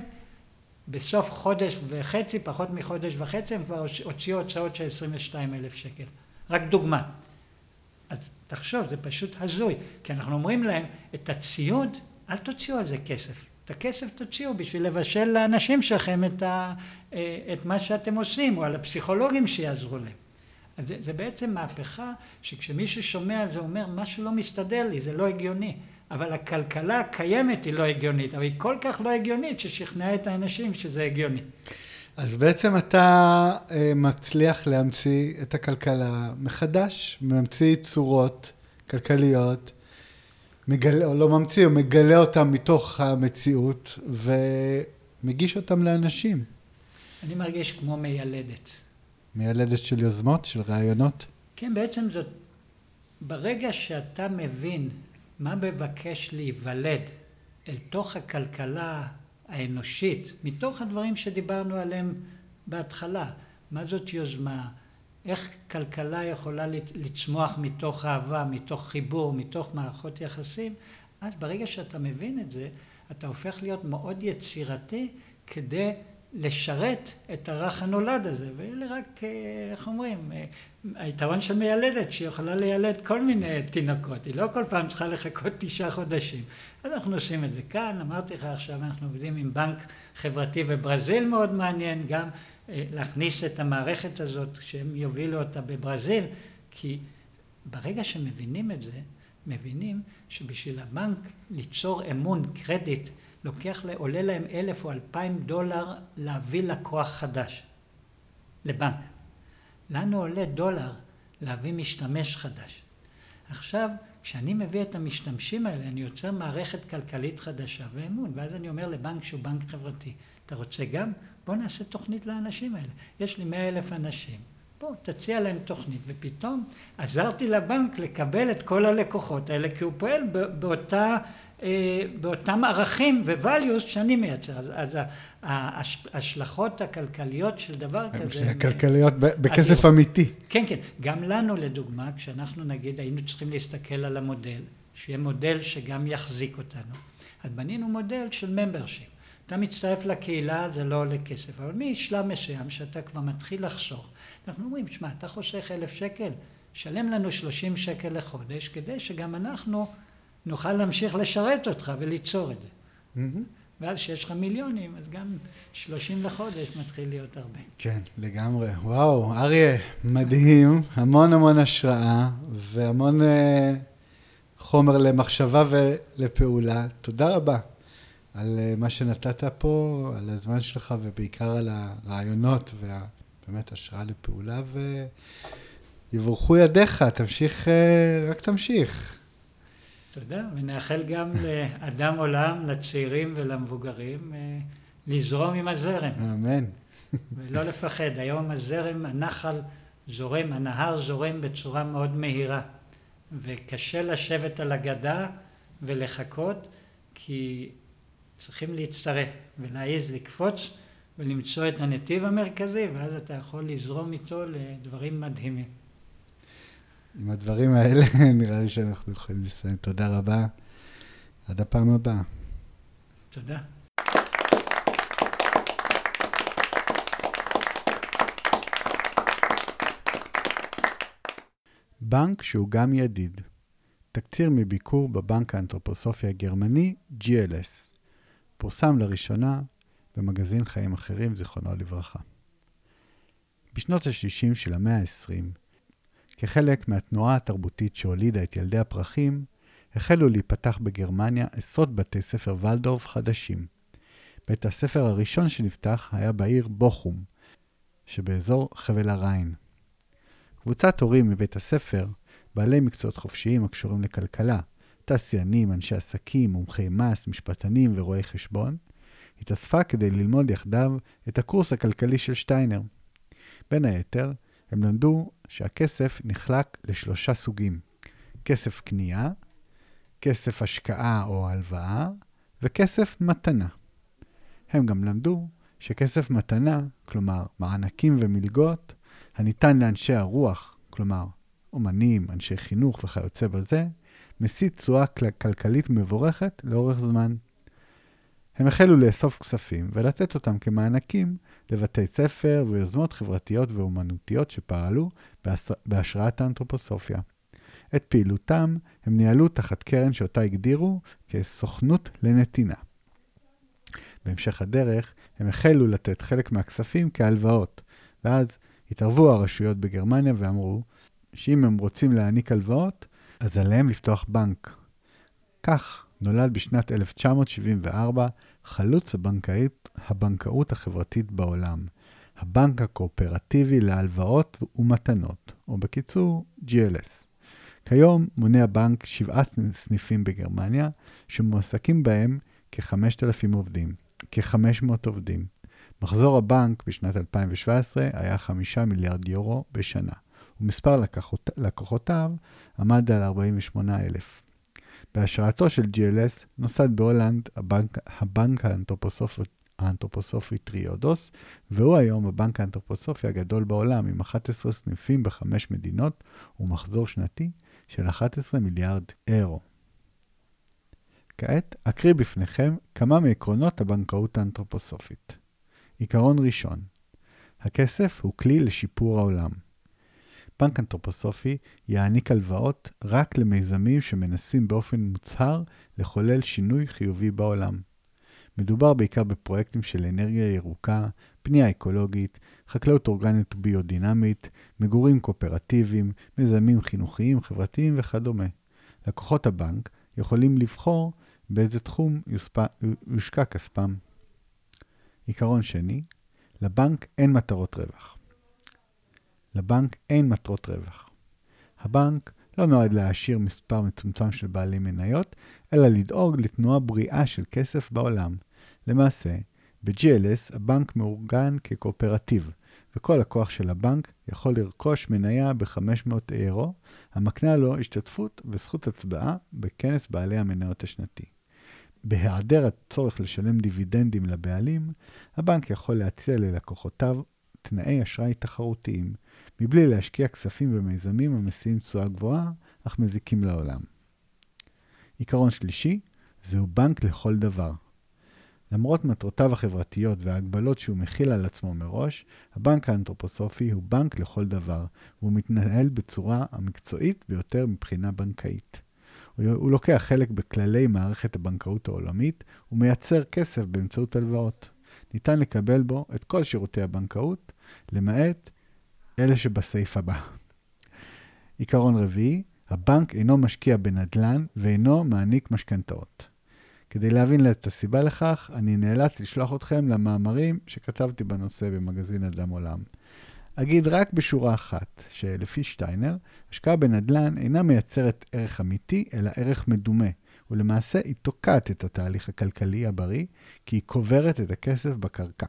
בסוף חודש וחצי, פחות מחודש וחצי, הם כבר הוציאו הוצאות של 22 אלף שקל. רק דוגמה. אז תחשוב, זה פשוט הזוי, כי אנחנו אומרים להם, את הציוד, אל תוציאו על זה כסף. את הכסף תוציאו בשביל לבשל לאנשים שלכם את, ה, את מה שאתם עושים, או על הפסיכולוגים שיעזרו להם. אז זה, זה בעצם מהפכה שכשמישהו שומע על זה, אומר, משהו לא מסתדר לי, זה לא הגיוני. אבל הכלכלה הקיימת היא לא הגיונית, אבל היא כל כך לא הגיונית ששכנעה את האנשים שזה הגיוני. אז בעצם אתה אה, מצליח להמציא את הכלכלה מחדש, ממציא צורות כלכליות, מגלה, או לא ממציא, הוא מגלה אותם מתוך המציאות ומגיש אותם לאנשים. אני מרגיש כמו מיילדת. מיילדת של יוזמות, של רעיונות? כן, בעצם זאת, ברגע שאתה מבין מה מבקש להיוולד אל תוך הכלכלה האנושית, מתוך הדברים שדיברנו עליהם בהתחלה, מה זאת יוזמה, איך כלכלה יכולה לצמוח מתוך אהבה, מתוך חיבור, מתוך מערכות יחסים, אז ברגע שאתה מבין את זה, אתה הופך להיות מאוד יצירתי כדי לשרת את הרך הנולד הזה, ואלה רק, איך אומרים, היתרון של מיילדת, שהיא יכולה לילד כל מיני תינוקות, היא לא כל פעם צריכה לחכות תשעה חודשים. אנחנו עושים את זה כאן, אמרתי לך עכשיו, אנחנו עובדים עם בנק חברתי בברזיל מאוד מעניין, גם להכניס את המערכת הזאת, שהם יובילו אותה בברזיל, כי ברגע שמבינים את זה, מבינים שבשביל הבנק ליצור אמון, קרדיט, לוקח, עולה להם אלף או אלפיים דולר להביא לקוח חדש לבנק. לנו עולה דולר להביא משתמש חדש. עכשיו, כשאני מביא את המשתמשים האלה, אני יוצר מערכת כלכלית חדשה ואמון, ואז אני אומר לבנק שהוא בנק חברתי, אתה רוצה גם? בוא נעשה תוכנית לאנשים האלה. יש לי מאה אלף אנשים, בוא תציע להם תוכנית, ופתאום עזרתי לבנק לקבל את כל הלקוחות האלה, כי הוא פועל באותה באותם ערכים ו-values שאני מייצר. אז, אז ההשלכות הכלכליות של דבר כזה... הכלכליות בכסף אמיתי. כן, כן. גם לנו, לדוגמה, כשאנחנו נגיד היינו צריכים להסתכל על המודל, שיהיה מודל שגם יחזיק אותנו, אז בנינו מודל של membership. אתה מצטרף לקהילה, זה לא עולה כסף, אבל משלב מסוים שאתה כבר מתחיל לחסוך, אנחנו אומרים, שמע, אתה חוסך אלף שקל, שלם לנו שלושים שקל לחודש, כדי שגם אנחנו נוכל להמשיך לשרת אותך וליצור את זה. Mm-hmm. ואז כשיש לך מיליונים, אז גם 30 לחודש מתחיל להיות הרבה. כן, לגמרי. וואו, אריה, מדהים, המון המון השראה והמון uh, חומר למחשבה ולפעולה. תודה רבה על uh, מה שנתת פה, על הזמן שלך ובעיקר על הרעיונות ובאמת השראה לפעולה, ויבורכו ידיך, תמשיך, uh, רק תמשיך. תודה, ונאחל גם לאדם עולם, לצעירים ולמבוגרים, אה, לזרום עם הזרם. אמן. ולא לפחד. היום הזרם, הנחל זורם, הנהר זורם בצורה מאוד מהירה. וקשה לשבת על הגדה ולחכות, כי צריכים להצטרף ולהעיז לקפוץ ולמצוא את הנתיב המרכזי, ואז אתה יכול לזרום איתו לדברים מדהימים. עם הדברים האלה, [laughs] נראה לי שאנחנו יכולים לסיים. תודה רבה. עד הפעם הבאה. תודה. בנק שהוא גם ידיד. תקציר מביקור בבנק האנתרופוסופי הגרמני GLS. פורסם לראשונה במגזין חיים אחרים, זיכרונו לברכה. בשנות ה-60 של המאה ה-20 כחלק מהתנועה התרבותית שהולידה את ילדי הפרחים, החלו להיפתח בגרמניה עשרות בתי ספר ולדורף חדשים. בית הספר הראשון שנפתח היה בעיר בוכום, שבאזור חבל הריין. קבוצת הורים מבית הספר, בעלי מקצועות חופשיים הקשורים לכלכלה, תעשיינים, אנשי עסקים, מומחי מס, משפטנים ורואי חשבון, התאספה כדי ללמוד יחדיו את הקורס הכלכלי של שטיינר. בין היתר, הם למדו שהכסף נחלק לשלושה סוגים. כסף קנייה, כסף השקעה או הלוואה, וכסף מתנה. הם גם למדו שכסף מתנה, כלומר מענקים ומלגות, הניתן לאנשי הרוח, כלומר אומנים, אנשי חינוך וכיוצא בזה, משיא תשואה כלכלית מבורכת לאורך זמן. הם החלו לאסוף כספים ולתת אותם כמענקים לבתי ספר ויוזמות חברתיות ואומנותיות שפעלו בהשראת האנתרופוסופיה. את פעילותם הם ניהלו תחת קרן שאותה הגדירו כסוכנות לנתינה. בהמשך הדרך הם החלו לתת חלק מהכספים כהלוואות, ואז התערבו הרשויות בגרמניה ואמרו שאם הם רוצים להעניק הלוואות, אז עליהם לפתוח בנק. כך נולד בשנת 1974 חלוץ הבנקאות, הבנקאות החברתית בעולם, הבנק הקואופרטיבי להלוואות ומתנות, או בקיצור GLS. כיום מונה הבנק שבעה סניפים בגרמניה, שמועסקים בהם כ-5,000 עובדים, כ-500 עובדים. מחזור הבנק בשנת 2017 היה 5 מיליארד יורו בשנה, ומספר לקוחות, לקוחותיו עמד על 48,000. בהשראתו של GLS נוסד בהולנד הבנק, הבנק האנתרופוסופי, האנתרופוסופי טריודוס, והוא היום הבנק האנתרופוסופי הגדול בעולם עם 11 סניפים בחמש מדינות ומחזור שנתי של 11 מיליארד אירו. כעת אקריא בפניכם כמה מעקרונות הבנקאות האנתרופוסופית. עיקרון ראשון, הכסף הוא כלי לשיפור העולם. בנק אנתרופוסופי יעניק הלוואות רק למיזמים שמנסים באופן מוצהר לחולל שינוי חיובי בעולם. מדובר בעיקר בפרויקטים של אנרגיה ירוקה, פנייה אקולוגית, חקלאות אורגנית וביודינמית, מגורים קואופרטיביים, מיזמים חינוכיים, חברתיים וכדומה. לקוחות הבנק יכולים לבחור באיזה תחום יוספ... יושקע כספם. עיקרון שני, לבנק אין מטרות רווח. לבנק אין מטרות רווח. הבנק לא נועד להעשיר מספר מצומצם של בעלי מניות, אלא לדאוג לתנועה בריאה של כסף בעולם. למעשה, ב-GLS הבנק מאורגן כקואופרטיב, וכל לקוח של הבנק יכול לרכוש מניה ב-500 אירו, המקנה לו השתתפות וזכות הצבעה בכנס בעלי המניות השנתי. בהיעדר הצורך לשלם דיבידנדים לבעלים, הבנק יכול להציע ללקוחותיו תנאי אשראי תחרותיים, מבלי להשקיע כספים במיזמים המשיאים תשואה גבוהה, אך מזיקים לעולם. עיקרון שלישי, זהו בנק לכל דבר. למרות מטרותיו החברתיות וההגבלות שהוא מכיל על עצמו מראש, הבנק האנתרופוסופי הוא בנק לכל דבר, והוא מתנהל בצורה המקצועית ביותר מבחינה בנקאית. הוא לוקח חלק בכללי מערכת הבנקאות העולמית ומייצר כסף באמצעות הלוואות. ניתן לקבל בו את כל שירותי הבנקאות, למעט אלה שבסעיף הבא. עיקרון רביעי, הבנק אינו משקיע בנדל"ן ואינו מעניק משכנתאות. כדי להבין את הסיבה לכך, אני נאלץ לשלוח אתכם למאמרים שכתבתי בנושא במגזין אדם עולם. אגיד רק בשורה אחת, שלפי שטיינר, השקעה בנדל"ן אינה מייצרת ערך אמיתי, אלא ערך מדומה, ולמעשה היא תוקעת את התהליך הכלכלי הבריא, כי היא קוברת את הכסף בקרקע,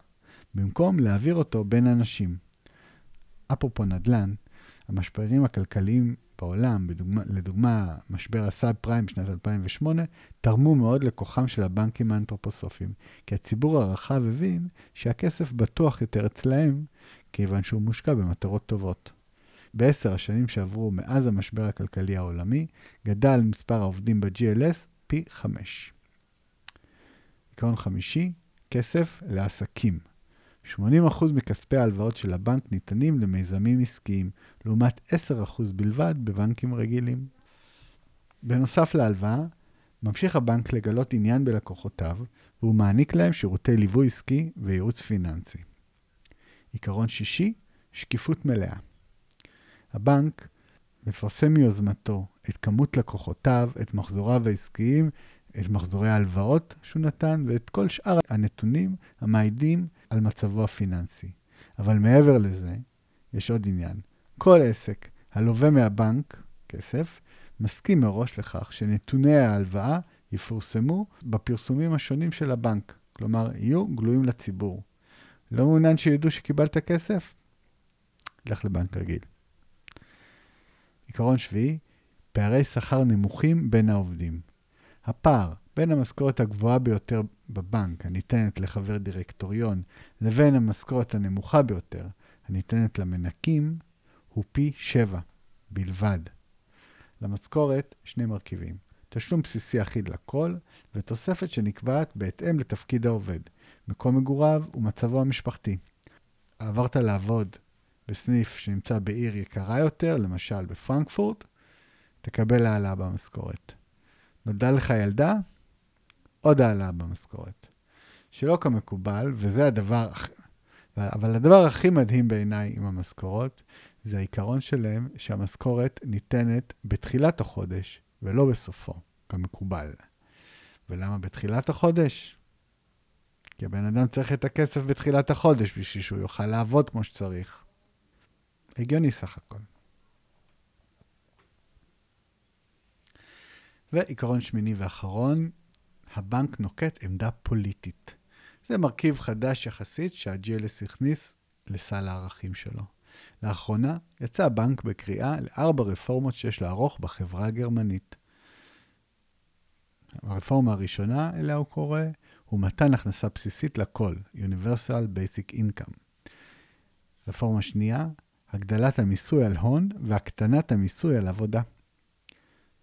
במקום להעביר אותו בין אנשים. אפרופו נדל"ן, המשברים הכלכליים בעולם, בדוגמה, לדוגמה משבר הסאב פריים בשנת 2008, תרמו מאוד לכוחם של הבנקים האנתרופוסופיים, כי הציבור הרחב הבין שהכסף בטוח יותר אצלהם, כיוון שהוא מושקע במטרות טובות. בעשר השנים שעברו מאז המשבר הכלכלי העולמי, גדל מספר העובדים ב-GLS פי חמש. עיקרון חמישי, כסף לעסקים. 80% מכספי ההלוואות של הבנק ניתנים למיזמים עסקיים, לעומת 10% בלבד בבנקים רגילים. בנוסף להלוואה, ממשיך הבנק לגלות עניין בלקוחותיו, והוא מעניק להם שירותי ליווי עסקי וייעוץ פיננסי. עיקרון שישי, שקיפות מלאה. הבנק מפרסם מיוזמתו את כמות לקוחותיו, את מחזוריו העסקיים, את מחזורי ההלוואות שהוא נתן ואת כל שאר הנתונים המעידים על מצבו הפיננסי. אבל מעבר לזה, יש עוד עניין. כל עסק הלווה מהבנק כסף, מסכים מראש לכך שנתוני ההלוואה יפורסמו בפרסומים השונים של הבנק, כלומר, יהיו גלויים לציבור. לא מעוניין שידעו שקיבלת כסף? לך לבנק רגיל. עיקרון שביעי, פערי שכר נמוכים בין העובדים. הפער בין המשכורת הגבוהה ביותר בבנק, הניתנת לחבר דירקטוריון, לבין המשכורת הנמוכה ביותר, הניתנת למנקים, הוא פי 7 בלבד. למשכורת שני מרכיבים, תשלום בסיסי אחיד לכל, ותוספת שנקבעת בהתאם לתפקיד העובד, מקום מגוריו ומצבו המשפחתי. עברת לעבוד בסניף שנמצא בעיר יקרה יותר, למשל בפרנקפורט, תקבל העלאה במשכורת. נולדה לך ילדה? עוד העלאה במשכורת. שלא כמקובל, וזה הדבר, אבל הדבר הכי מדהים בעיניי עם המשכורות, זה העיקרון שלהם שהמשכורת ניתנת בתחילת החודש ולא בסופו, כמקובל. ולמה בתחילת החודש? כי הבן אדם צריך את הכסף בתחילת החודש בשביל שהוא יוכל לעבוד כמו שצריך. הגיוני סך הכל. ועיקרון שמיני ואחרון, הבנק נוקט עמדה פוליטית. זה מרכיב חדש יחסית שה-GLS הכניס לסל הערכים שלו. לאחרונה יצא הבנק בקריאה לארבע רפורמות שיש לערוך בחברה הגרמנית. הרפורמה הראשונה, אליה הוא קורא, הוא מתן הכנסה בסיסית לכל, Universal Basic Income. רפורמה שנייה, הגדלת המיסוי על הון והקטנת המיסוי על עבודה.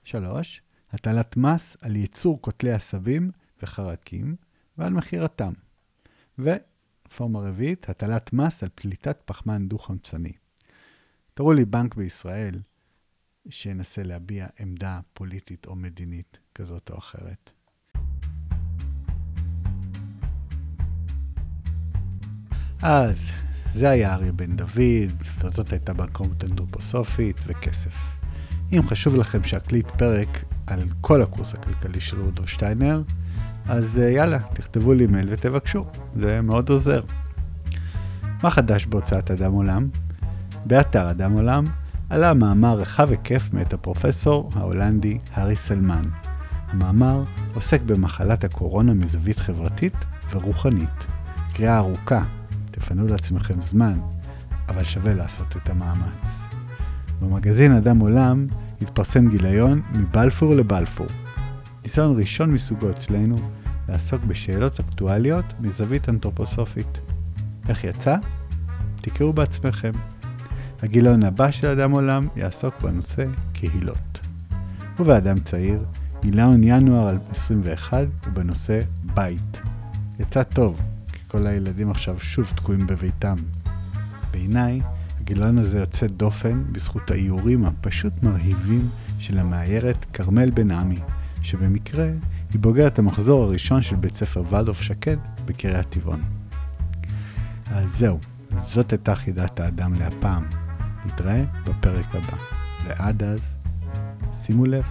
שלוש, הטלת מס על ייצור קוטלי עשבים וחרקים ועל מכירתם. ורפורמה רביעית, הטלת מס על פליטת פחמן דו-חמצני. תראו לי בנק בישראל שינסה להביע עמדה פוליטית או מדינית כזאת או אחרת. אז זה היה אריה בן דוד, וזאת הייתה בנקאות אנתרופוסופית וכסף. אם חשוב לכם שאקליט פרק על כל הקורס הכלכלי של רודולף שטיינר, אז אה, יאללה, תכתבו לי מייל ותבקשו, זה מאוד עוזר. מה חדש בהוצאת אדם עולם? באתר אדם עולם עלה מאמר רחב היקף מאת הפרופסור ההולנדי הארי סלמן. המאמר עוסק במחלת הקורונה מזווית חברתית ורוחנית. קריאה ארוכה, תפנו לעצמכם זמן, אבל שווה לעשות את המאמץ. במגזין אדם עולם התפרסם גיליון מבלפור לבלפור. ניסיון ראשון מסוגו אצלנו לעסוק בשאלות אקטואליות מזווית אנתרופוסופית. איך יצא? תקראו בעצמכם. הגיליון הבא של אדם עולם יעסוק בנושא קהילות. ובאדם צעיר, גיליון ינואר 21 הוא בנושא בית. יצא טוב, כי כל הילדים עכשיו שוב תקועים בביתם. בעיניי, הגיליון הזה יוצא דופן בזכות האיורים הפשוט מרהיבים של המאיירת כרמל בן עמי, שבמקרה היא בוגרת המחזור הראשון של בית ספר ולדורף שקד בקריית טבעון. אז זהו, זאת הייתה חידת האדם להפעם. נתראה בפרק הבא. ועד אז, שימו לב.